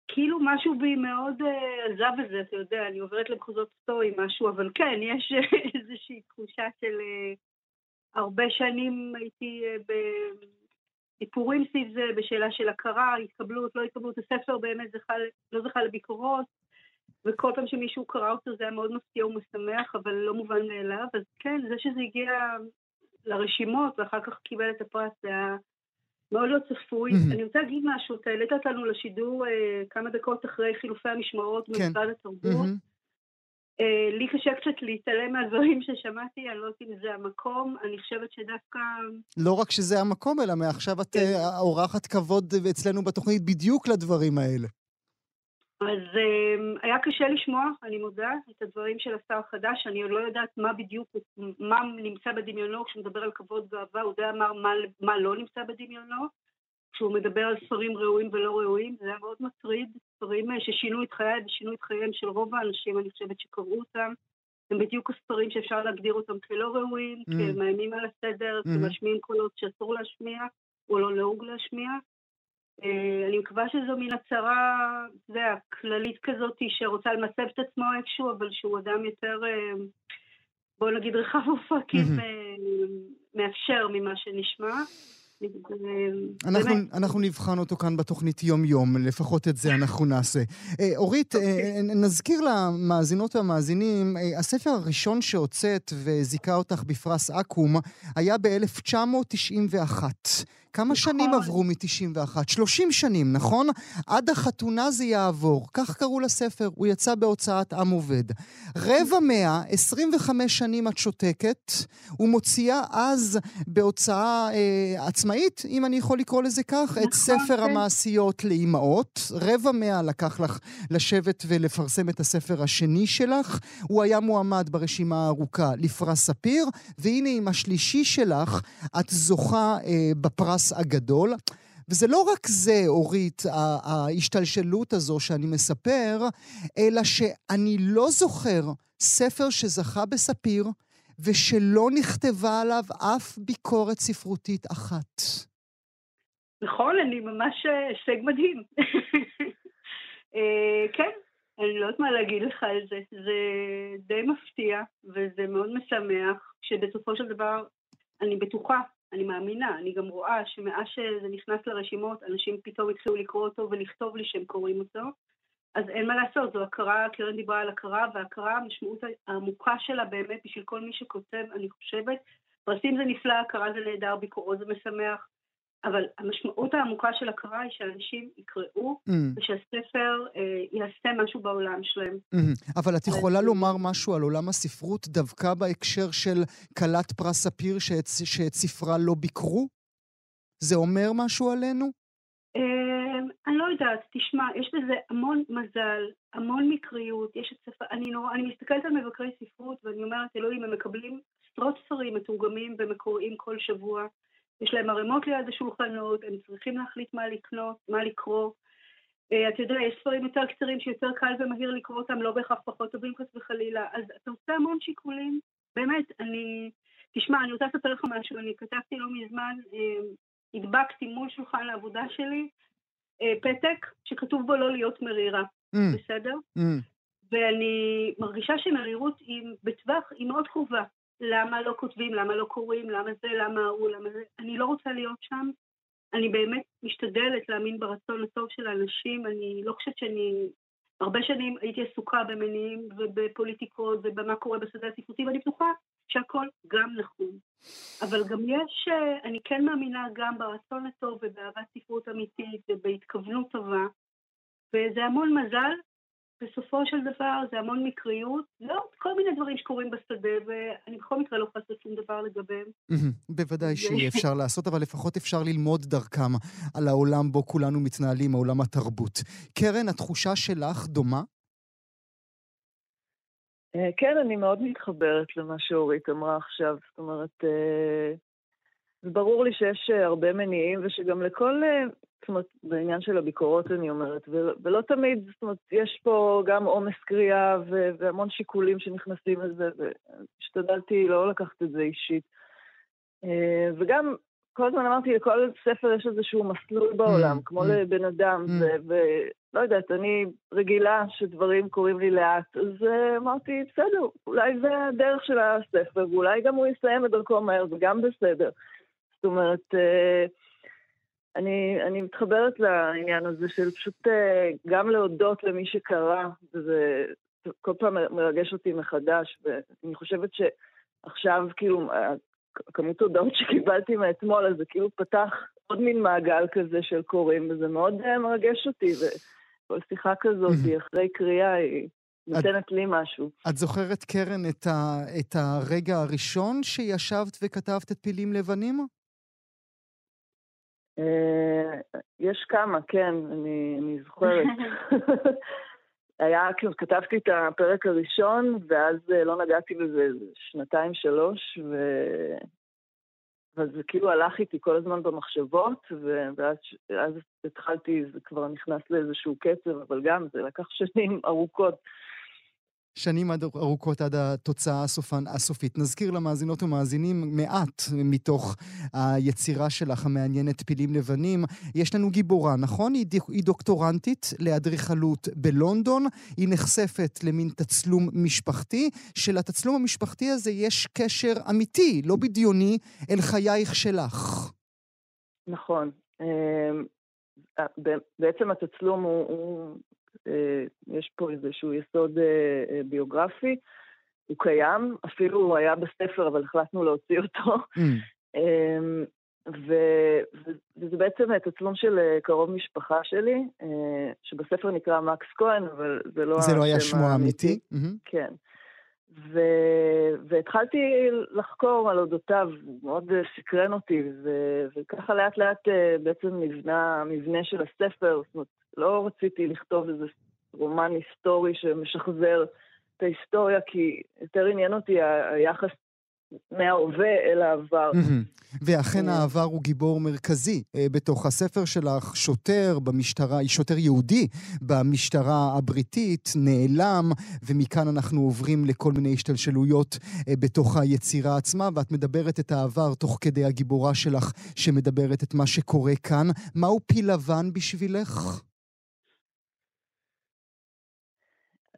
כאילו משהו בי מאוד uh, עזב את זה, אתה יודע, אני עוברת למחוזות סטורי משהו, אבל כן, יש (laughs) איזושהי תחושה של uh, הרבה שנים הייתי uh, בסיפורים סביב זה, בשאלה של הכרה, התקבלות, לא התקבלות, הספר באמת זכה, לא זכה לביקורות, וכל פעם שמישהו קרא אותו זה היה מאוד מפתיע ומשמח, אבל לא מובן מאליו, אז כן, זה שזה הגיע לרשימות ואחר כך קיבל את הפרס, זה היה... מאוד לא צפוי. אני רוצה להגיד משהו, אתה העלית אותנו לשידור אה, כמה דקות אחרי חילופי המשמרות כן. במשרד התרבות. אה, לי קשה קצת להתעלם מהדברים ששמעתי, אני לא יודעת אם זה המקום, אני חושבת שדווקא... לא רק שזה המקום, אלא מעכשיו את כן. אה, אורחת כבוד אצלנו בתוכנית בדיוק לדברים האלה. אז um, היה קשה לשמוע, אני מודה, את הדברים של השר החדש, אני עוד לא יודעת מה בדיוק, מה נמצא בדמיונו כשהוא מדבר על כבוד ואהבה, הוא יודע מה, מה, מה לא נמצא בדמיונו, כשהוא מדבר על ספרים ראויים ולא ראויים, זה היה מאוד מטריד, ספרים אה, ששינו את חיי ושינו את חייהם של רוב האנשים, אני חושבת שקראו אותם, הם בדיוק הספרים שאפשר להגדיר אותם כלא ראויים, mm. כמאיימים על הסדר, mm-hmm. כמשמיעים קולות שאסור להשמיע, או לא נהוג להשמיע. אה, אני מקווה שזו מין הצהרה, זה הכללית כזאת שרוצה למסב את עצמו איכשהו, אבל שהוא אדם יותר, אה, בוא נגיד רחב אופקים, אה, מאפשר ממה שנשמע. אנחנו, אנחנו נבחן אותו כאן בתוכנית יום-יום, לפחות את זה אנחנו נעשה. אורית. אוקיי. נזכיר למאזינות והמאזינים, הספר הראשון שהוצאת וזיכה אותך בפרס אקו"ם היה ב-1991. כמה נכון. שנים עברו מ-91? 30 שנים, נכון? עד החתונה זה יעבור. כך קראו לספר, הוא יצא בהוצאת עם עובד. רבע מאה, 25 שנים את שותקת, ומוציאה אז בהוצאה אה, עצמאית, אם אני יכול לקרוא לזה כך, נכון, את ספר כן. המעשיות לאימהות. רבע מאה לקח לך לשבת ולפרסם את הספר השני שלך. הוא היה מועמד ברשימה הארוכה לפרס ספיר, והנה עם השלישי שלך, את זוכה אה, בפרס המס הגדול. וזה לא רק זה, אורית, ההשתלשלות הזו שאני מספר, אלא שאני לא זוכר ספר שזכה בספיר ושלא נכתבה עליו אף ביקורת ספרותית אחת. נכון, אני ממש אה, הישג מדהים. (laughs) אה, כן, אני לא יודעת מה להגיד לך על זה. זה די מפתיע, וזה מאוד משמח, שבסופו של דבר, אני בטוחה אני מאמינה, אני גם רואה שמאז שזה נכנס לרשימות, אנשים פתאום התחילו לקרוא אותו ולכתוב לי שהם קוראים אותו. אז אין מה לעשות, זו הכרה, קרן דיברה על הכרה, והכרה, המשמעות העמוקה שלה באמת בשביל כל מי שכותב, אני חושבת, פרסים זה נפלא, הכרה זה נהדר, ביקורו זה משמח, אבל המשמעות העמוקה של הכרה היא שאנשים יקראו, mm. ושהספר אה, יעשה משהו בעולם שלהם. Mm-hmm. אבל את יכולה. לומר משהו על עולם הספרות דווקא בהקשר של כלת פרס ספיר שאת, שאת ספרה לא ביקרו? זה אומר משהו עלינו? אה, אני לא יודעת, תשמע, יש בזה המון מזל, המון מקריות, יש את ספר, אני, נורא, אני מסתכלת על מבקרי ספרות ואני אומרת, אלוהים, הם מקבלים עשרות ספרים מתורגמים ומקוראים כל שבוע. יש להם ערימות ליד השולחנות, הם צריכים להחליט מה לקנות, מה לקרוא. Uh, אתה יודע, יש ספרים יותר קצרים שיותר קל ומהיר לקרוא אותם, לא בהכרח פחות טובים חס וחלילה, אז אתה עושה המון שיקולים. באמת, אני... תשמע, אני רוצה לספר לך משהו, אני כתבתי לא מזמן, uh, הדבקתי מול שולחן העבודה שלי uh, פתק שכתוב בו לא להיות מרירה, mm. בסדר? Mm. ואני מרגישה שמרירות היא בטווח, היא מאוד קרובה. למה לא כותבים, למה לא קוראים, למה זה, למה ההוא, למה זה. אני לא רוצה להיות שם. אני באמת משתדלת להאמין ברצון הטוב של האנשים. אני לא חושבת שאני... הרבה שנים הייתי עסוקה במניעים ובפוליטיקות ובמה קורה בשדה הספרותי, ואני בטוחה שהכל גם נכון. אבל גם יש, אני כן מאמינה גם ברצון הטוב ובאהבת ספרות אמיתית ובהתכוונות טובה, וזה המון מזל בסופו של דבר זה המון מקריות, ועוד כל מיני דברים שקורים בשדה, ואני בכל מקרה לא יכולה לעשות שום דבר לגביהם. בוודאי שיהיה אפשר לעשות, אבל לפחות אפשר ללמוד דרכם על העולם בו כולנו מתנהלים, העולם התרבות. קרן, התחושה שלך דומה? אה, כן, אני מאוד מתחברת למה שאורית אמרה עכשיו. זאת אומרת, אה, זה ברור לי שיש אה, הרבה מניעים, ושגם לכל, זאת אומרת, בעניין של הביקורות אני אומרת, ולא תמיד, זאת אומרת, יש פה גם עומס קריאה והמון שיקולים שנכנסים לזה, והשתדלתי לא לקחת את זה אישית. וגם כל הזמן אמרתי, לכל ספר יש איזשהו מסלול בעולם, mm, כמו mm, לבן אדם, mm. ולא יודעת, אני רגילה שדברים קורים לי לאט, אז אמרתי, בסדר, אולי זה הדרך של הספר, ואולי גם הוא יסיים את דרכו מהר, זה גם בסדר. זאת אומרת, uh, אני, אני מתחברת לעניין הזה של פשוט uh, גם להודות למי שקרא, וזה כל פעם מרגש אותי מחדש, ואני חושבת שעכשיו, כאילו, כמות הודעות שקיבלתי מאתמול, אז זה כאילו פתח עוד מין מעגל כזה של קוראים, וזה מאוד מרגש אותי, וכל שיחה כזאת, אחרי קריאה, היא נותנת לי משהו. את זוכרת, קרן, את, ה, את הרגע הראשון שישבת וכתבת את פילים לבנים? Uh, יש כמה, כן, אני, אני זוכרת. (laughs) היה, כאילו, כתבתי את הפרק הראשון, ואז אה, לא נגעתי בזה שנתיים, שלוש, ו... ואז זה כאילו הלך איתי כל הזמן במחשבות, ואז אז התחלתי, זה כבר נכנס לאיזשהו קצב, אבל גם זה לקח שנים ארוכות. שנים ארוכות עד התוצאה הסופן, הסופית. נזכיר למאזינות ומאזינים מעט מתוך היצירה שלך המעניינת פילים לבנים. יש לנו גיבורה, נכון? היא, היא דוקטורנטית לאדריכלות בלונדון. היא נחשפת למין תצלום משפחתי, שלתצלום המשפחתי הזה יש קשר אמיתי, לא בדיוני, אל חייך שלך. נכון. אמ, בעצם התצלום הוא, הוא יש פה איזשהו יסוד אה, אה, ביוגרפי, הוא קיים, אפילו הוא היה בספר, אבל החלטנו להוציא אותו. Mm. אמ, וזה בעצם תצלום של קרוב משפחה שלי, שבספר נקרא מקס כהן, אבל זה לא... זה לא היה שמו האמיתי? Mm-hmm. כן. ו... והתחלתי לחקור על אודותיו, הוא מאוד סקרן אותי, ו... וככה לאט לאט בעצם נבנה המבנה של הספר, זאת אומרת, לא רציתי לכתוב איזה רומן היסטורי שמשחזר את ההיסטוריה, כי יותר עניין אותי היחס מההווה אל העבר. ואכן אה. העבר הוא גיבור מרכזי אה, בתוך הספר שלך, שוטר במשטרה, שוטר יהודי במשטרה הבריטית, נעלם, ומכאן אנחנו עוברים לכל מיני השתלשלויות אה, בתוך היצירה עצמה, ואת מדברת את העבר תוך כדי הגיבורה שלך, שמדברת את מה שקורה כאן. מהו פיל לבן בשבילך?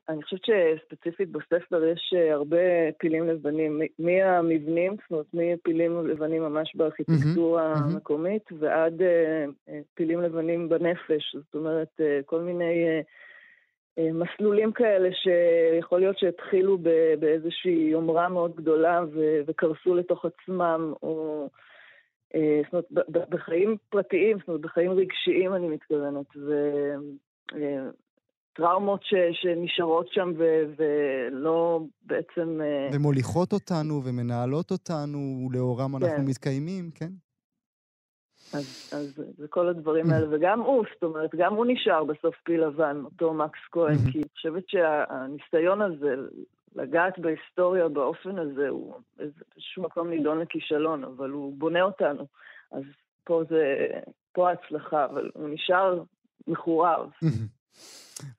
אני חושבת שספציפית בספר יש אה, הרבה פילים לבנים, מהמבנים, זאת אומרת מפילים לבנים ממש בארכיטקטורה mm-hmm, המקומית, ועד uh, פילים לבנים בנפש, זאת אומרת כל מיני מסלולים כאלה שיכול להיות שהתחילו באיזושהי יומרה מאוד גדולה וקרסו לתוך עצמם, או... זאת אומרת, בחיים פרטיים, זאת אומרת, בחיים רגשיים אני מתכוונת, ו... טראומות ש, שנשארות שם ו, ולא בעצם... אה, ומוליכות אותנו ומנהלות אותנו, ולאורם כן. אנחנו מתקיימים, כן? אז, אז זה כל הדברים האלה, (laughs) וגם הוא, זאת אומרת, גם הוא נשאר בסוף פיל לבן, אותו מקס כהן, כי אני חושבת שהניסיון הזה, לגעת בהיסטוריה באופן הזה, הוא באיזשהו מקום נידון לכישלון, אבל הוא בונה אותנו. אז פה זה, פה ההצלחה, אבל הוא נשאר מחורר.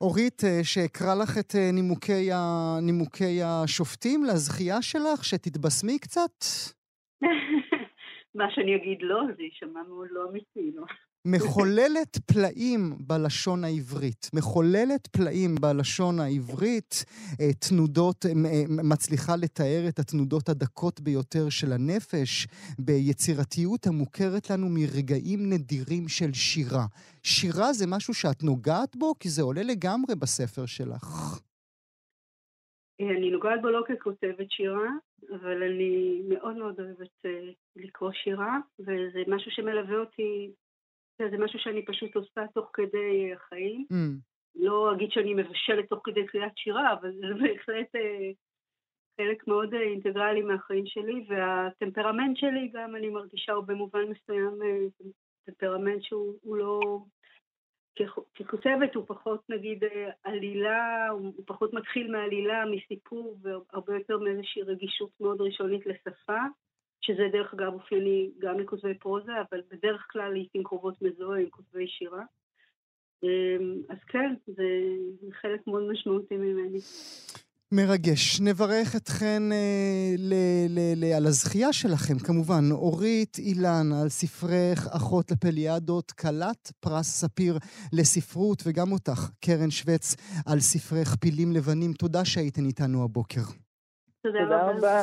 אורית, אה, שאקרא לך את אה, נימוקי, ה... נימוקי השופטים לזכייה שלך, שתתבשמי קצת? (laughs) מה שאני אגיד לא, זה יישמע מאוד לא אמיתי, לא? מחוללת פלאים בלשון העברית. מחוללת פלאים בלשון העברית, אה, תנודות, אה, מצליחה לתאר את התנודות הדקות ביותר של הנפש ביצירתיות המוכרת לנו מרגעים נדירים של שירה. שירה זה משהו שאת נוגעת בו? כי זה עולה לגמרי בספר שלך. אה, אני נוגעת בו לא ככותבת שירה, אבל אני מאוד מאוד אוהבת לקרוא שירה, וזה משהו שמלווה אותי זה משהו שאני פשוט עושה תוך כדי החיים. Mm. לא אגיד שאני מבשלת תוך כדי קריאת שירה, אבל זה (laughs) בהחלט אה, חלק מאוד אה, אינטגרלי מהחיים שלי, והטמפרמנט שלי גם, אני מרגישה, הוא במובן מסוים אה, טמפרמנט שהוא לא... ככותבת הוא פחות נגיד עלילה, הוא פחות מתחיל מעלילה, מסיפור, והרבה יותר מאיזושהי רגישות מאוד ראשונית לשפה, שזה דרך אגב אופייני גם לכותבי פרוזה, אבל בדרך כלל לעיתים קרובות מזוהה עם כותבי שירה. אז כן, זה חלק מאוד משמעותי ממני. מרגש. נברך אתכן אה, ל, ל, ל, על הזכייה שלכם, כמובן. אורית אילן, על ספרך אחות לפליאדות, כלת פרס ספיר לספרות, וגם אותך, קרן שווץ, על ספרך פילים לבנים. תודה שהייתן איתנו הבוקר. תודה רבה.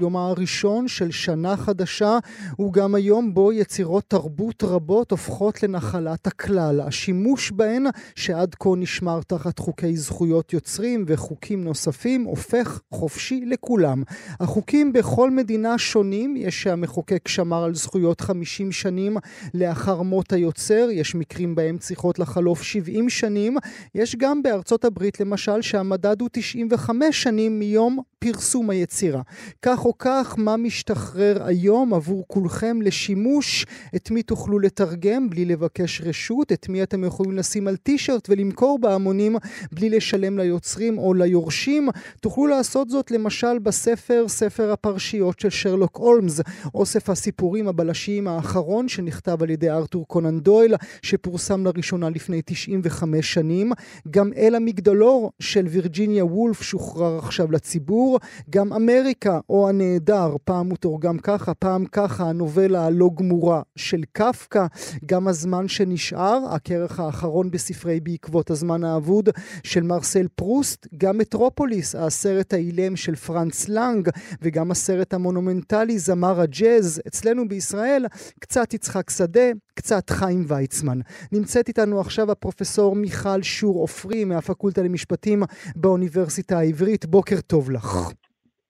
יומה הראשון של שנה חדשה הוא גם היום בו יצירות תרבות רבות הופכות לנחלת הכלל. השימוש בהן, שעד כה נשמר תחת חוקי זכויות יוצרים וחוקים נוספים, הופך חופשי לכולם. החוקים בכל מדינה שונים, יש שהמחוקק שמר על זכויות 50 שנים לאחר מות היוצר, יש מקרים בהם צריכות לחלוף 70 שנים, יש גם בארצות הברית למשל שהמדד הוא 95 שנים מיום פרסום היצירה. כך או כך, מה משתחרר היום עבור כולכם לשימוש? את מי תוכלו לתרגם בלי לבקש רשות? את מי אתם יכולים לשים על טישרט ולמכור בהמונים בלי לשלם ליוצרים או ליורשים? תוכלו לעשות זאת למשל בספר, ספר הפרשיות של שרלוק הולמס, אוסף הסיפורים הבלשיים האחרון שנכתב על ידי ארתור קונן דויל, שפורסם לראשונה לפני 95 שנים. גם אל המגדלור של וירג'יניה וולף שוחרר עכשיו לציבור. גם אמריקה או הנעדר, פעם הוא תורגם ככה, פעם ככה, הנובלה הלא גמורה של קפקא, גם הזמן שנשאר, הכרך האחרון בספרי בעקבות הזמן האבוד של מרסל פרוסט, גם מטרופוליס, הסרט האילם של פריץ לאנג, וגם הסרט המונומנטלי זמר הג'אז, אצלנו בישראל, קצת יצחק שדה, קצת חיים ויצמן. נמצאת איתנו עכשיו הפרופסור מיכל שור עופרי מהפקולטה למשפטים באוניברסיטה העברית. בוקר טוב לך.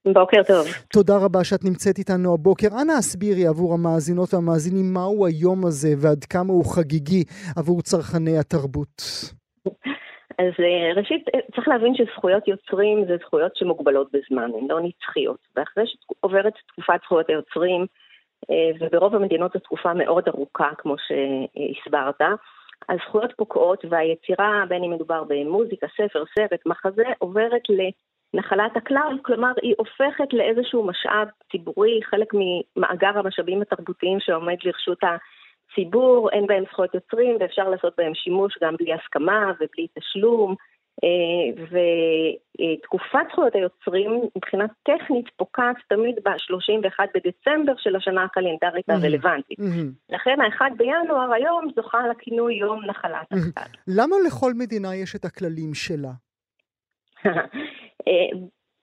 בוקר טוב. תודה רבה שאת נמצאת איתנו הבוקר. אנא הסבירי עבור המאזינות והמאזינים מהו היום הזה ועד כמה הוא חגיגי עבור צרכני התרבות. אז אה, ראשית, אה, צריך להבין שזכויות יוצרים זה זכויות שמוגבלות בזמן, הן לא נצחיות. ואחרי שעוברת תקופת זכויות היוצרים, אה, וברוב המדינות זו תקופה מאוד ארוכה, כמו שהסברת, הזכויות פוקעות והיצירה, בין אם מדובר במוזיקה, ספר, סרט, מחזה, עוברת נחלת הכלל, כלומר היא הופכת לאיזשהו משאב ציבורי, חלק ממאגר המשאבים התרבותיים שעומד לרשות הציבור, אין בהם זכויות יוצרים ואפשר לעשות בהם שימוש גם בלי הסכמה ובלי תשלום. אה, ותקופת זכויות היוצרים מבחינה טכנית פוקעת תמיד ב-31 בדצמבר של השנה הקלנדרית הרלוונטית. לכן ה-1 בינואר היום זוכה לכינוי יום נחלת הכלל. למה לכל מדינה יש את הכללים שלה? (laughs) אה,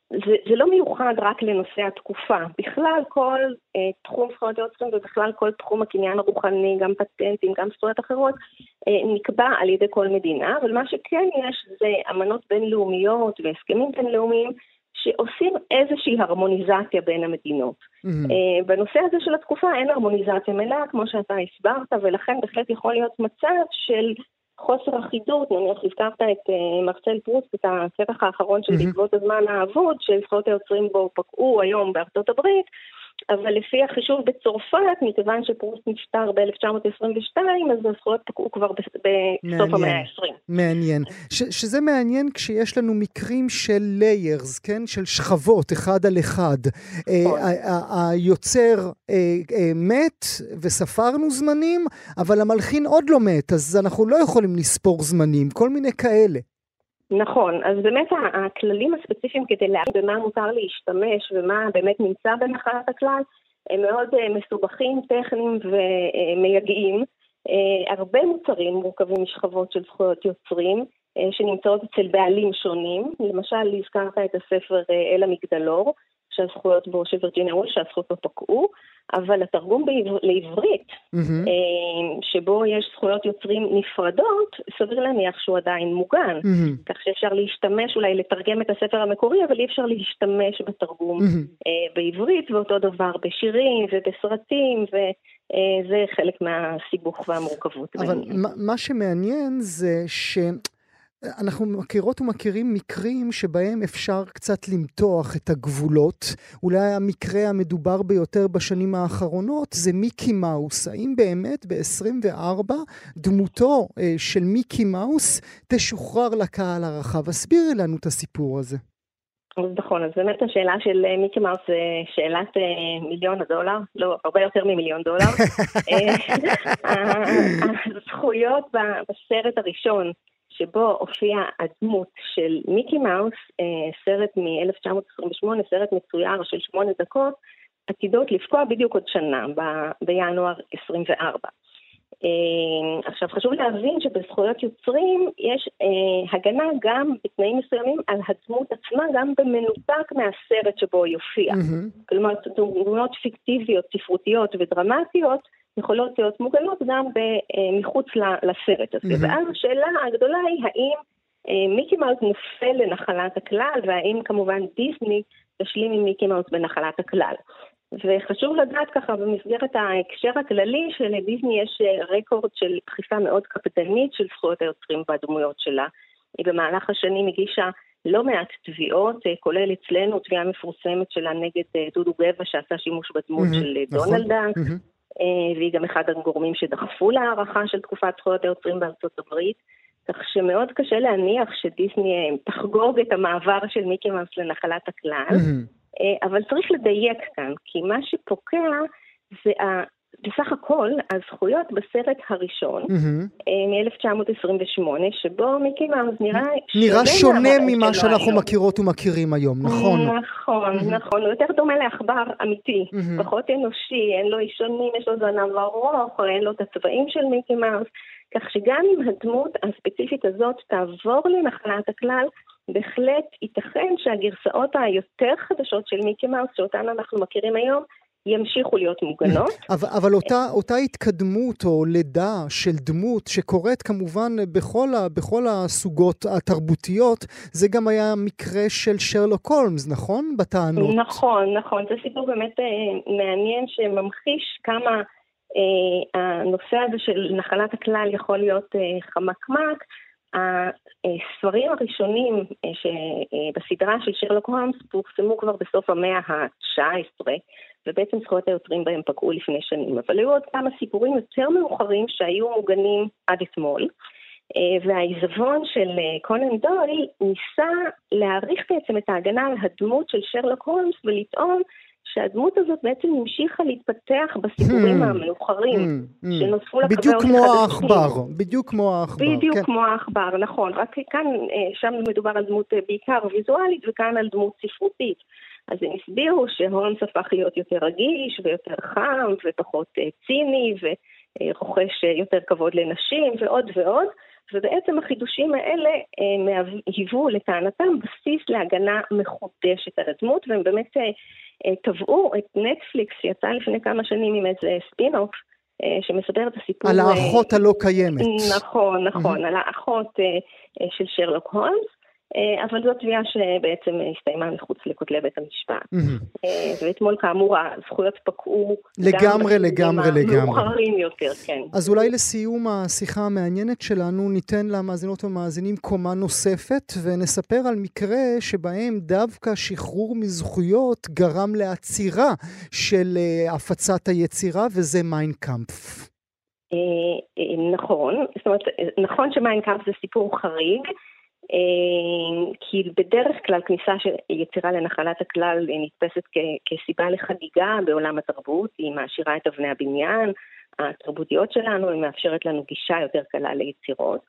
זה, זה לא מיוחד רק לנושא התקופה, בכלל כל אה, תחום זכויות יוצרים ובכלל כל תחום הקניין הרוחני, גם פטנטים, גם זכויות אחרות, אה, נקבע על ידי כל מדינה, אבל מה שכן יש זה אמנות בינלאומיות והסכמים בינלאומיים שעושים איזושהי הרמוניזציה בין המדינות. Mm-hmm. אה, בנושא הזה של התקופה אין הרמוניזציה מלאה, כמו שאתה הסברת, ולכן בהחלט יכול להיות מצב של חוסר אחידות, נניח הזכרת את uh, מרסל פרוסט, את הכרך האחרון של בעקבות. הזמן האבוד, שזכויות היוצרים בו פקעו היום בארצות הברית, אבל לפי החישוב בצרפת, מכיוון שפרוסט נפטר ב-1922, אז הזכויות פקעו כבר בסוף המאה ה-20. מעניין. ש- שזה מעניין כשיש לנו מקרים של ליירס, כן? של שכבות, אחד על אחד. נכון. היוצר אה, אה, מת וספרנו זמנים, אבל המלחין עוד לא מת, אז אנחנו לא יכולים לספור זמנים, כל מיני כאלה. נכון, אז באמת הכללים הספציפיים כדי להבין במה מותר להשתמש ומה באמת נמצא בנחלת הכלל הם מאוד אה, מסובכים, טכניים ומייגעים. אה, הרבה מוצרים מורכבים משכבות של זכויות יוצרים אה, שנמצאות אצל בעלים שונים. למשל, הזכרת את הספר אל המגדלור, שהזכויות בו של וירג'יניה וולש, שהזכויות בו פקעו, אבל התרגום בעבר, לעברית, mm-hmm. שבו יש זכויות יוצרים נפרדות, סביר להניח שהוא עדיין מוגן. Mm-hmm. כך שאפשר להשתמש, אולי לתרגם את הספר המקורי, אבל אי אפשר להשתמש בתרגום mm-hmm. בעברית, ואותו דבר בשירים ובסרטים, וזה אה, חלק מהסיבוך והמורכבות. אבל מה, מה שמעניין זה ש... אנחנו מכירות ומכירים מקרים שבהם אפשר קצת למתוח את הגבולות. אולי המקרה המדובר ביותר בשנים האחרונות זה מיקי מאוס. האם באמת ב-24 דמותו אה, של מיקי מאוס תשוחרר לקהל הרחב? הסבירי לנו את הסיפור הזה. נכון, אז באמת השאלה של אה, מיקי מאוס זה שאלת אה, מיליון הדולר, לא, הרבה יותר ממיליון דולר. (laughs) אה, (laughs) הזכויות בסרט הראשון שבו הופיע הדמות של מיקי מאוס, סרט מ-1928, סרט מצויר של שמונה דקות, עתידות לפקוע בדיוק עוד שנה, בינואר 24. אה, עכשיו חשוב להבין שבזכויות יוצרים יש אה, הגנה גם בתנאים מסוימים על הדמות עצמה, גם במנותק מהסרט שבו היא הופיעה. Mm-hmm. כלומר, דמויות פיקטיביות, ספרותיות ודרמטיות יכולות להיות מוגנות גם אה, מחוץ לסרט הזה. Mm-hmm. ואז השאלה הגדולה היא האם אה, מיקי מאוס נופל לנחלת הכלל, והאם כמובן דיסני תשלים עם מיקי מאוס בנחלת הכלל. וחשוב לדעת ככה במסגרת ההקשר הכללי שלדיסני יש אה, רקורד של דחיפה מאוד קפדנית של זכויות היוצרים והדמויות שלה. היא במהלך השנים הגישה לא מעט תביעות, כולל אצלנו תביעה מפורסמת שלה נגד דודו גבע שעשה שימוש בדמות mm-hmm, של נכון, דונלד mm-hmm. והיא גם אחד הגורמים שדחפו להארכה של תקופת זכויות היוצרים בארצות הברית. כך שמאוד קשה להניח שדיסני תחגוג את המעבר של מיקי מאוס לנחלת הכלל. Mm-hmm. אה, אבל צריך לדייק כאן, כי מה שפוקע זה בסך הכל הזכויות בסרט הראשון, mm-hmm. מ-1928, שבו מיקי מאוס נראה... נראה שונה ממה שאנחנו היום. מכירות ומכירים היום, נכון? נכון, mm-hmm. נכון, הוא יותר דומה לעכבר אמיתי, mm-hmm. פחות אנושי, אין לו אישונים, יש לו זנב ארוך, אין לו את הצבעים של מיקי מאוס, כך שגם אם הדמות הספציפית הזאת תעבור לנחלת הכלל, בהחלט ייתכן שהגרסאות היותר חדשות של מיקי מאוס, שאותן אנחנו מכירים היום, ימשיכו להיות מוגנות. (laughs) אבל, אבל אותה, אותה התקדמות או לידה של דמות שקורית כמובן בכל, ה, בכל הסוגות התרבותיות, זה גם היה מקרה של שרלוק הולמס, נכון? בטענות. נכון, נכון. זה סיפור באמת אה, מעניין שממחיש כמה אה, הנושא הזה של נחלת הכלל יכול להיות אה, חמקמק. הספרים הראשונים אה, בסדרה של שרלוק הולמס פורסמו כבר בסוף המאה ה-19, ובעצם זכויות היוצרים בהם פקעו לפני שנים. אבל היו עוד כמה סיפורים יותר מאוחרים שהיו מוגנים עד אתמול. אה, והעיזבון של אה, קונן דויל ניסה להעריך בעצם את ההגנה על הדמות של שרלוק הולמס ולטעון שהדמות הזאת בעצם המשיכה להתפתח בסיפורים hmm. המאוחרים hmm. hmm. שנוספו לקווי בדיוק כמו העכבר, בדיוק כמו העכבר. בדיוק כן. כמו העכבר, נכון. רק כאן, אה, שם מדובר על דמות אה, בעיקר ויזואלית וכאן על דמות ספרותית. אז הם הסבירו שהולמס הפך להיות יותר רגיש ויותר חם ופחות אה, ציני ורוכש יותר כבוד לנשים ועוד ועוד. ובעצם החידושים האלה היוו לטענתם בסיס להגנה מחודשת על הדמות, והם באמת תבעו את נטפליקס, שיצא לפני כמה שנים עם איזה ספין-אוף, אה, שמספר את הסיפור... על האחות הלא קיימת. נכון, נכון, על האחות אה, של שרלוק הולמס. אה, אבל זו תביעה שבעצם הסתיימה מחוץ לכותלי בית המשפט. אה, ואתמול כאמור הזכויות פקעו לגמרי, לגמרי, לגמרי. מאוחרים יותר, כן. אז אולי לסיום השיחה המעניינת שלנו ניתן למאזינות ומאזינים קומה נוספת ונספר על מקרה שבהם דווקא שחרור מזכויות גרם לעצירה של אה, הפצת היצירה וזה מיינקאמפף. נכון, זאת אומרת, נכון שמיינקאמפ זה סיפור חריג, כי בדרך כלל כניסה של יצירה לנחלת הכלל נתפסת כסיבה לחגיגה בעולם התרבות, היא מעשירה את אבני הבניין התרבותיות שלנו, היא מאפשרת לנו גישה יותר קלה ליצירות.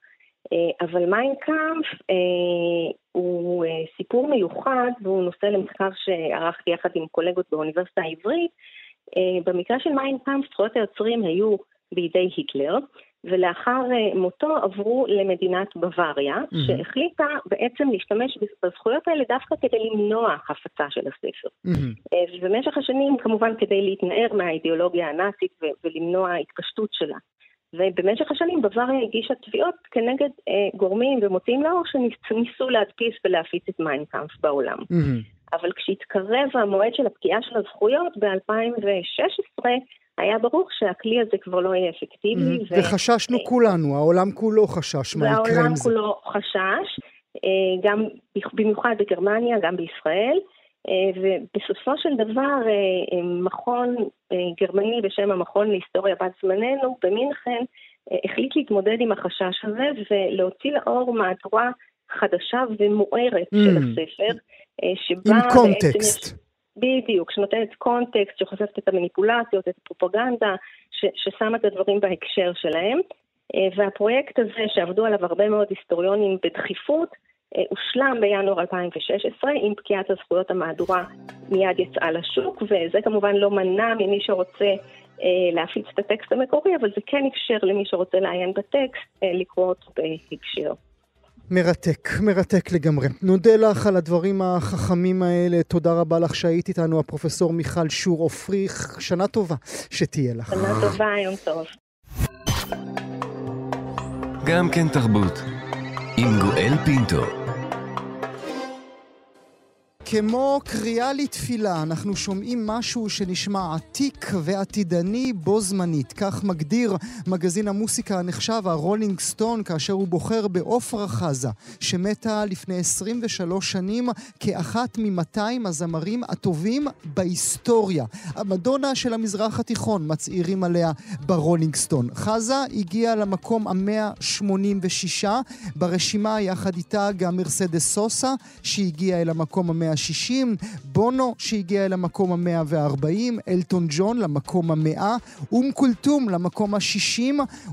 אה, אבל מיינקאמפ אה, הוא סיפור מיוחד והוא נושא למחקר שערכתי יחד עם קולגות באוניברסיטה העברית. במקרה של מיינקאמפ זכויות היוצרים היו בידי היטלר, ולאחר אה, מותו עברו למדינת בוואריה, mm-hmm. שהחליטה בעצם להשתמש בזכויות האלה דווקא כדי למנוע הפצה של הספר. Mm-hmm. ובמשך השנים, כמובן כדי להתנער מהאידיאולוגיה הנאצית ולמנוע התפשטות שלה. ובמשך השנים בוואריה הגישה תביעות כנגד אה, גורמים ומוציאים לאור שניסו להדפיס ולהפיץ את מיינקאמפ בעולם. Mm-hmm. אבל כשהתקרב המועד של הפקיעה של הזכויות ב-2016, היה ברור שהכלי הזה כבר לא יהיה אפקטיבי. Mm-hmm. ו... וחששנו כולנו, העולם כולו חשש מה יקרה עם זה. והעולם כולו חשש, גם במיוחד בגרמניה, גם בישראל. ובסופו של דבר מכון גרמני בשם המכון להיסטוריה בת זמננו במינכן החליט להתמודד עם החשש הזה ולהוציא לאור מהדורה חדשה ומוארת mm. של הספר, שבה עם קונטקסט. בעצם... בדיוק, שנותנת קונטקסט, שחושפת את המניפולציות, את הפרופגנדה, ש- ששמה את הדברים בהקשר שלהם. והפרויקט הזה, שעבדו עליו הרבה מאוד היסטוריונים בדחיפות, הושלם בינואר 2016, עם פקיעת הזכויות המהדורה מיד יצאה לשוק, וזה כמובן לא מנע ממי שרוצה להפיץ את הטקסט המקורי, אבל זה כן אפשר למי שרוצה לעיין בטקסט לקרוא אותו בהקשר. מרתק, מרתק לגמרי. נודה לך על הדברים החכמים האלה. תודה רבה לך שהיית איתנו, הפרופסור מיכל שור עופריך. שנה טובה שתהיה לך. שנה טובה, יום טוב. גם כן תרבות, עם גואל פינטו. כמו קריאה לתפילה, אנחנו שומעים משהו שנשמע עתיק ועתידני בו זמנית. כך מגדיר מגזין המוסיקה הנחשב, הרולינג סטון, כאשר הוא בוחר בעופרה חזה, שמתה לפני 23 שנים כאחת מ-200 הזמרים הטובים בהיסטוריה. המדונה של המזרח התיכון, מצעירים עליה ברולינג סטון. חזה הגיעה למקום ה-186 ברשימה, יחד איתה גם מרסדס סוסה, שהגיעה אל המקום ה-160. ה-60, בונו שהגיע אל המקום ה-140, אלטון ג'ון למקום ה-100, אום כולתום למקום ה-60,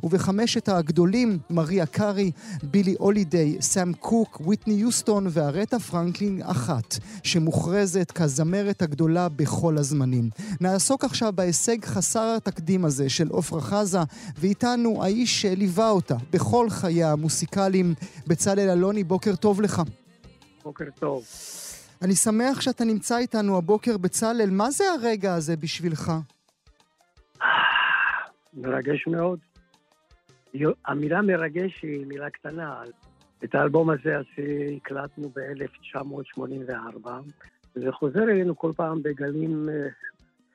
ובחמשת הגדולים, מריה קארי, בילי הולידיי, סאם קוק, ויטני יוסטון וארטה פרנקלין אחת, שמוכרזת כזמרת הגדולה בכל הזמנים. נעסוק עכשיו בהישג חסר התקדים הזה של עפרה חזה, ואיתנו האיש שליווה אותה בכל חייה המוסיקליים, בצלאל אלוני, בוקר טוב לך. בוקר טוב. אני שמח שאתה נמצא איתנו הבוקר בצלאל. מה זה הרגע הזה בשבילך? (sighs) מרגש מאוד. המילה מרגש היא מילה קטנה. את האלבום הזה הקלטנו ב-1984, וזה חוזר אלינו כל פעם בגלים,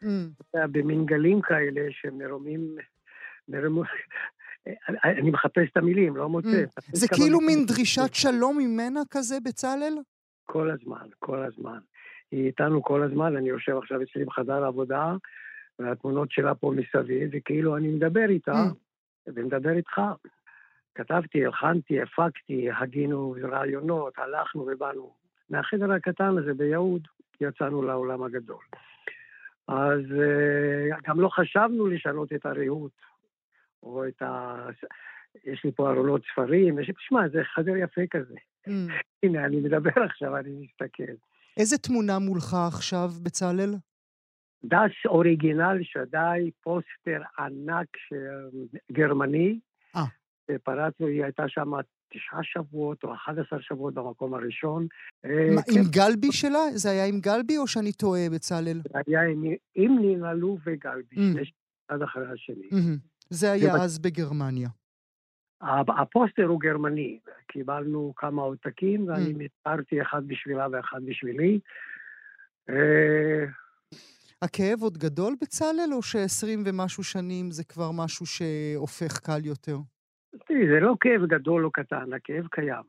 mm. במין גלים כאלה שמרומים. (laughs) אני מחפש את המילים, לא מוצא. Mm. זה כאילו מין דרישת שלום ממנה כזה, בצלאל? כל הזמן, כל הזמן. היא איתנו כל הזמן, אני יושב עכשיו אצלי בחדר עבודה, והתמונות שלה פה מסביב, וכאילו אני מדבר איתה, mm. ומדבר איתך. כתבתי, הלחנתי, הפקתי, הגינו רעיונות, הלכנו ובאנו. מהחדר הקטן הזה ביהוד יצאנו לעולם הגדול. אז uh, גם לא חשבנו לשנות את הריהוט, או את ה... יש לי פה ארונות ספרים, יש... תשמע, זה חדר יפה כזה. Mm. (laughs) הנה, אני מדבר עכשיו, אני מסתכל. איזה תמונה מולך עכשיו, בצלאל? דש אוריגינל שדי, פוסטר ענק גרמני. אה. פרצנו, היא הייתה שם תשעה שבועות או 11 שבועות במקום הראשון. מה, כן. עם גלבי שלה? זה היה עם גלבי או שאני טועה, בצלאל? זה היה עם, עם נינלו וגלבי, mm. שני אחד אחרי השני. Mm-hmm. זה היה אז בגרמניה. הפוסטר הוא גרמני, קיבלנו כמה עותקים ואני מספרתי אחד בשבילה ואחד בשבילי. אה, הכאב עוד גדול בצלאל, או שעשרים ומשהו שנים זה כבר משהו שהופך קל יותר? תראי, זה לא כאב גדול או קטן, הכאב קיים.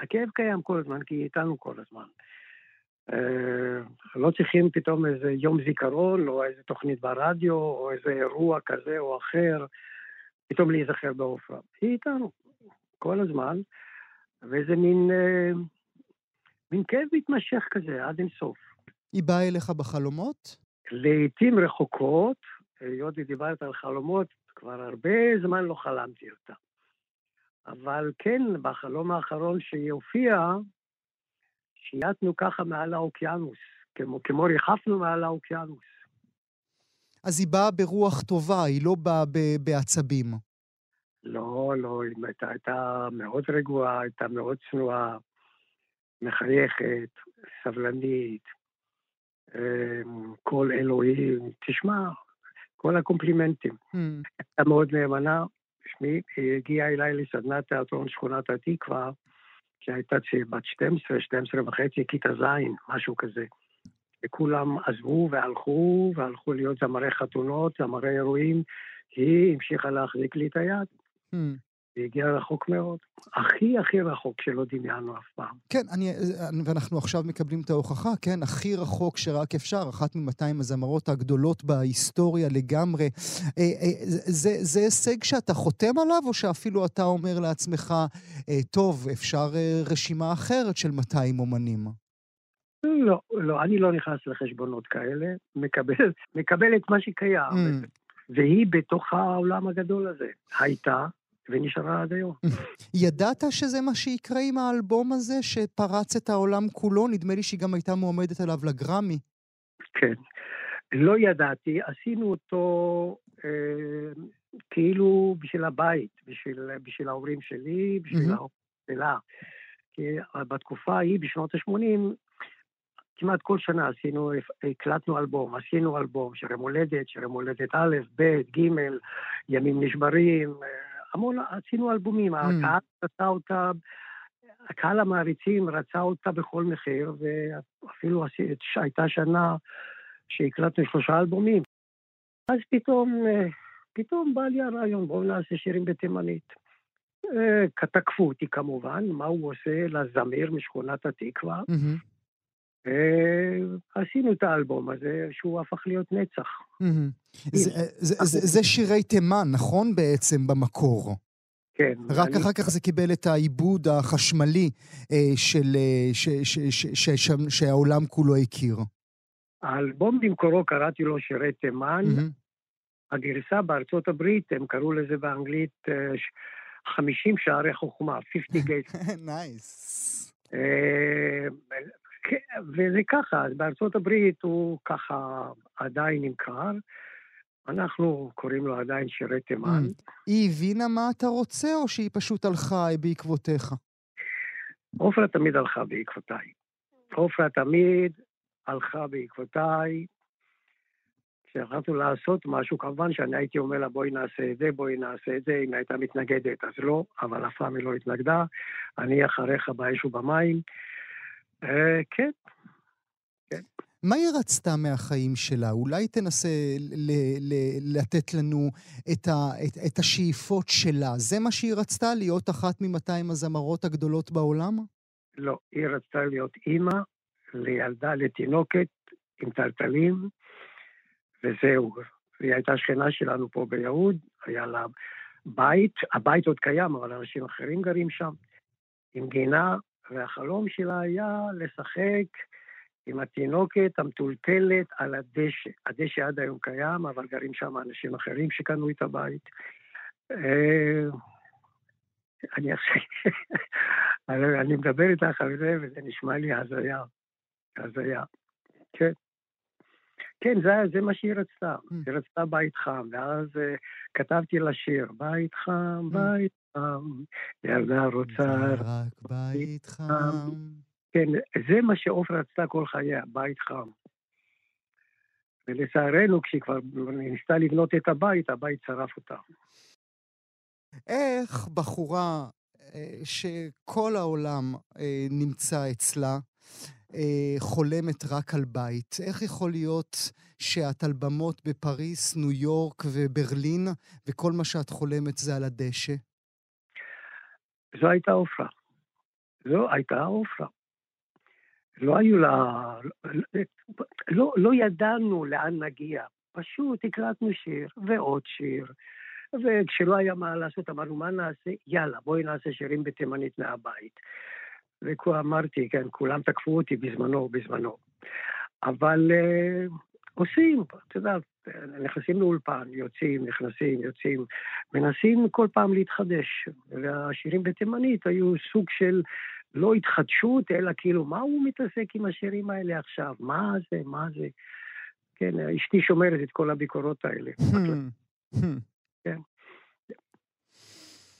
הכאב קיים כל הזמן, כי איתנו כל הזמן. אה, לא צריכים פתאום איזה יום זיכרון, או איזה תוכנית ברדיו, או איזה אירוע כזה או אחר. פתאום להיזכר בעופרה. היא איתנו כל הזמן, וזה מין, אה, מין כאב מתמשך כזה, עד אינסוף. היא באה אליך בחלומות? לעיתים רחוקות, היות ודיברת על חלומות, כבר הרבה זמן לא חלמתי אותה. אבל כן, בחלום האחרון שהיא הופיעה, שייטנו ככה מעל האוקיינוס, כמו, כמו ריחפנו מעל האוקיינוס. אז היא באה ברוח טובה, היא לא באה בעצבים. לא, לא, היא הייתה, הייתה מאוד רגועה, הייתה מאוד צנועה, מחייכת, סבלנית, אמ, קול אלוהים, תשמע, כל הקומפלימנטים. Mm. הייתה מאוד נאמנה. שמי, היא הגיעה אליי לסדנת תיאטרון שכונת התקווה, שהייתה בת 12, 12 וחצי, כיתה ז', משהו כזה. וכולם עזבו והלכו, והלכו להיות זמרי חתונות, זמרי אירועים. היא המשיכה להחזיק לי את היד. Hmm. והגיע רחוק מאוד. הכי הכי רחוק שלא דמיינו אף פעם. כן, אני, ואנחנו עכשיו מקבלים את ההוכחה, כן, הכי רחוק שרק אפשר, אחת מ-200 הזמרות הגדולות בהיסטוריה לגמרי. אה, אה, זה, זה הישג שאתה חותם עליו, או שאפילו אתה אומר לעצמך, אה, טוב, אפשר רשימה אחרת של 200 אומנים? לא, לא, אני לא נכנס לחשבונות כאלה, מקבל, מקבל את מה שקיים. Mm. והיא בתוך העולם הגדול הזה. הייתה, ונשארה עד היום. (laughs) ידעת שזה מה שיקרה עם האלבום הזה, שפרץ את העולם כולו? נדמה לי שהיא גם הייתה מועמדת עליו לגרמי. כן. לא ידעתי, עשינו אותו אה, כאילו בשביל הבית, בשביל, בשביל ההורים שלי, בשביל ההורים שלה. כי בתקופה ההיא, בשנות ה-80, כמעט כל שנה עשינו, הקלטנו אלבום, עשינו אלבום הולדת, של יום הולדת א', ב', ג', ימים נשברים, המון, עשינו אלבומים, mm. הקהל רצה אותה, הקהל המעריצים רצה אותה בכל מחיר, ואפילו הייתה שנה שהקלטנו שלושה אלבומים. אז פתאום, פתאום בא לי הרעיון, בואו נעשה שירים בתימנית. אה, תקפו אותי כמובן, מה הוא עושה לזמיר משכונת התקווה. Mm-hmm. עשינו את האלבום הזה, שהוא הפך להיות נצח. זה שירי תימן, נכון בעצם, במקור? כן. רק אחר כך זה קיבל את העיבוד החשמלי אה, של, אה, שהעולם כולו הכיר. האלבום במקורו קראתי לו שירי תימן. הגרסה בארצות הברית, הם קראו לזה באנגלית 50 אה, שערי חוכמה, 50 Gates. Nice. כן, וזה ככה, אז בארצות הברית הוא ככה עדיין נמכר. אנחנו קוראים לו עדיין שירי תימן. Mm. היא הבינה מה אתה רוצה, או שהיא פשוט הלכה בעקבותיך? עופרה תמיד הלכה בעקבותיי. עופרה תמיד הלכה בעקבותיי. כשהחלטנו לעשות משהו, כמובן שאני הייתי אומר לה, בואי נעשה את זה, בואי נעשה את זה, אם הייתה מתנגדת, אז לא, אבל אף פעם היא לא התנגדה. אני אחריך באש ובמים. אה, כן. כן. מה היא רצתה מהחיים שלה? אולי תנסה ל- ל- לתת לנו את, ה- את, את השאיפות שלה. זה מה שהיא רצתה? להיות אחת מ-200 הזמרות הגדולות בעולם? לא, היא רצתה להיות אימא לילדה, לתינוקת עם טלטלים, וזהו. היא הייתה שכנה שלנו פה ביהוד, היה לה בית, הבית עוד קיים, אבל אנשים אחרים גרים שם, עם גינה והחלום שלה היה לשחק עם התינוקת המטולטלת על הדשא. הדשא עד היום קיים, אבל גרים שם אנשים אחרים שקנו את הבית. אה, אני עכשיו... (laughs) אני מדבר איתך על זה, וזה נשמע לי הזיה. הזיה. כן. כן, זה, זה מה שהיא רצתה. Mm. היא רצתה בית חם, ואז uh, כתבתי לה שיר, בית חם, mm. בית חם, ילדה רוצה... רק בית חם. כן, זה מה שעופרה רצתה כל חייה, בית חם. ולצערנו, כשהיא כבר ניסתה לבנות את הבית, הבית שרף אותה. איך בחורה אה, שכל העולם אה, נמצא אצלה, אה, חולמת רק על בית. איך יכול להיות שאת על במות בפריס, ניו יורק וברלין, וכל מה שאת חולמת זה על הדשא? זו הייתה עופרה. זו הייתה עופרה. לא היו לה... לא, לא ידענו לאן נגיע. פשוט הקלטנו שיר ועוד שיר. וכשלא היה מה לעשות, אמרנו, מה נעשה? יאללה, בואי נעשה שירים בתימנית מהבית. ואמרתי, כן, כולם תקפו אותי בזמנו, בזמנו. אבל uh, עושים, את יודעת, נכנסים לאולפן, יוצאים, נכנסים, יוצאים, מנסים כל פעם להתחדש. והשירים בתימנית היו סוג של לא התחדשות, אלא כאילו, מה הוא מתעסק עם השירים האלה עכשיו? מה זה, מה זה? כן, אשתי שומרת את כל הביקורות האלה. Hmm. Hmm. כן.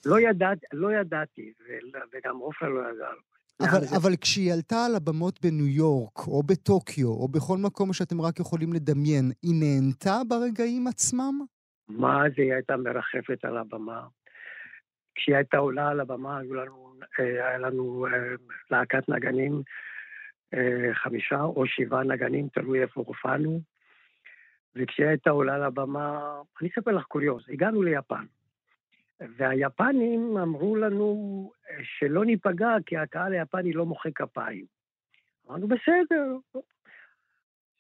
לא, ידעת, לא ידעתי, וגם עופרה לא ידעה. אבל, אבל כשהיא עלתה על הבמות בניו יורק, או בטוקיו, או בכל מקום שאתם רק יכולים לדמיין, היא נהנתה ברגעים עצמם? מה זה, היא הייתה מרחפת על הבמה. כשהיא הייתה עולה על הבמה, היו לנו, אה, היה לנו אה, להקת נגנים אה, חמישה או שבעה נגנים, תלוי איפה הופענו. וכשהיא הייתה עולה לבמה, אני אספר לך קוריוז, הגענו ליפן. והיפנים אמרו לנו שלא ניפגע כי הקהל היפני לא מוחא כפיים. אמרנו, בסדר,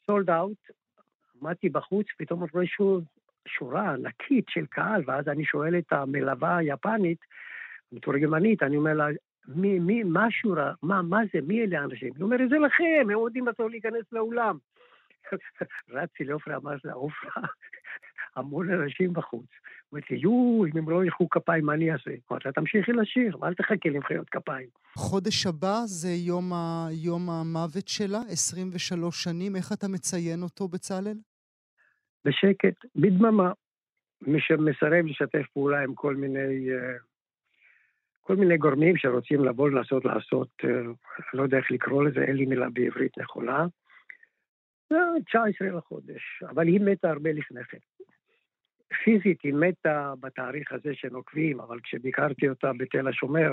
סולד אאוט. עמדתי בחוץ, פתאום רואה שורה ענקית של קהל, ואז אני שואל את המלווה היפנית, מתורגמנית, אני אומר לה, מי, מי, מה השורה, מה, מה זה, מי אלה האנשים? היא אומרת, זה לכם, הם עומדים בסוף להיכנס לאולם. (laughs) רצתי לעופרה, אמרתי לה, עופרה, המון אנשים בחוץ. אמרתי לי, יואו, אם הם לא ילכו כפיים, מה אני אעשה? אמרתי לה, תמשיכי לשיר, אל תחכי למחיאות כפיים. חודש הבא זה יום, ה... יום המוות שלה, 23 שנים, איך אתה מציין אותו, בצלאל? בשקט, בדממה. מי שמסרב לשתף פעולה עם כל מיני, אה, כל מיני גורמים שרוצים לבוא לנסות לעשות, אה, לא יודע איך לקרוא לזה, אין לי מילה בעברית נכונה. זה 19 לחודש, אבל היא מתה הרבה לפני כן. פיזית היא מתה בתאריך הזה שנוקבים, אבל כשביקרתי אותה בתל השומר,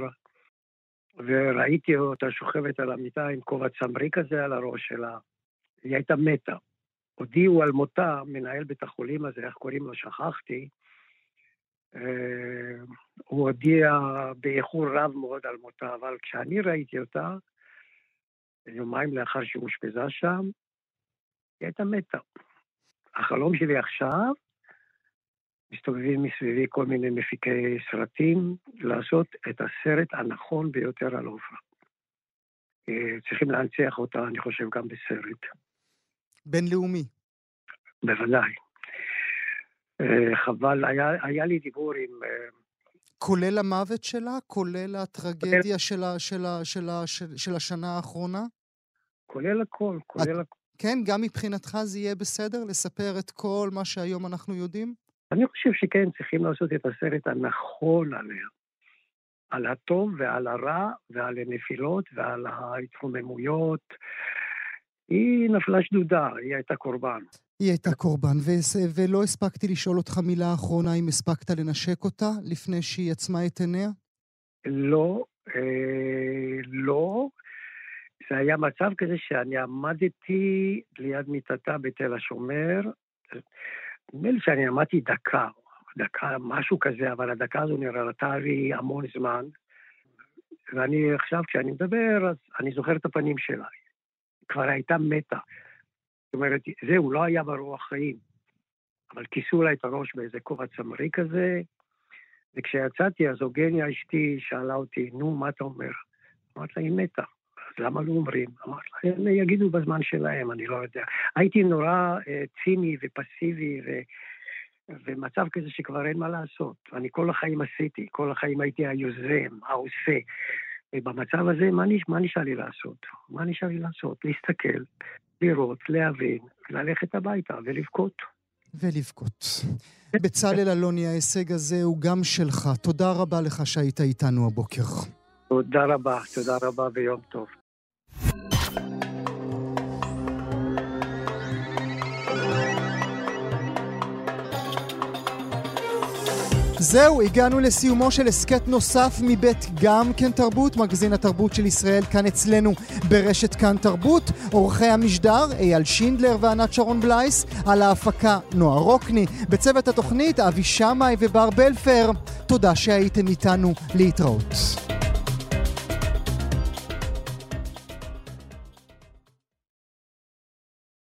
וראיתי אותה שוכבת על המיטה עם כובע צמרי כזה על הראש שלה, היא הייתה מתה. הודיעו על מותה, מנהל בית החולים הזה, איך קוראים לו, שכחתי, אה, הוא הודיע באיחור רב מאוד על מותה, אבל כשאני ראיתי אותה, יומיים לאחר שהיא אושפזה שם, היא הייתה מתה. החלום שלי עכשיו, מסתובבים מסביבי כל מיני מפיקי סרטים, לעשות את הסרט הנכון ביותר על עופרה. אה, צריכים להנציח אותה, אני חושב, גם בסרט. בינלאומי. בוודאי. אה, חבל, היה, היה לי דיבור עם... אה, כולל המוות שלה? כולל הטרגדיה של, ה, של, ה, של, ה, של, של השנה האחרונה? כולל הכל, כולל הכל. כן, גם מבחינתך זה יהיה בסדר לספר את כל מה שהיום אנחנו יודעים? אני חושב שכן, צריכים לעשות את הסרט הנכון עליה. על הטוב ועל הרע ועל הנפילות ועל ההתחוממויות. היא נפלה שדודה, היא הייתה קורבן. היא הייתה קורבן, ו- ולא הספקתי לשאול אותך מילה אחרונה אם הספקת לנשק אותה לפני שהיא עצמה את עיניה? לא, אה, לא. זה היה מצב כזה שאני עמדתי ליד מיטתה בתל השומר. נדמה לי שאני עמדתי דקה, דקה, משהו כזה, אבל הדקה הזו נראתה לי המון זמן. ואני עכשיו, כשאני מדבר, אז אני זוכר את הפנים שלה. כבר הייתה מתה. זאת אומרת, זהו, לא היה ברוח חיים. אבל כיסו לה את הראש באיזה כובע צמרי כזה, וכשיצאתי, אז אוגניה אשתי שאלה אותי, נו, מה אתה אומר? אמרתי לה, היא מתה. אז למה לא אומרים? אמרתי לה, הם יגידו בזמן שלהם, אני לא יודע. הייתי נורא אה, ציני ופסיבי, ו... ומצב כזה שכבר אין מה לעשות. אני כל החיים עשיתי, כל החיים הייתי היוזם, העושה. ובמצב הזה, מה, נש... מה נשאר לי לעשות? מה נשאר לי לעשות? להסתכל, לראות, להבין, ללכת הביתה ולבכות. ולבכות. בצלאל אלוני, ההישג הזה הוא גם שלך. תודה רבה לך שהיית איתנו הבוקר. תודה רבה, תודה רבה ויום טוב. זהו, הגענו לסיומו של הסכת נוסף מבית גם כן תרבות, מגזין התרבות של ישראל כאן אצלנו ברשת כאן תרבות. עורכי המשדר אייל שינדלר וענת שרון בלייס, על ההפקה נועה רוקני, בצוות התוכנית אבי שמאי ובר בלפר. תודה שהייתם איתנו להתראות.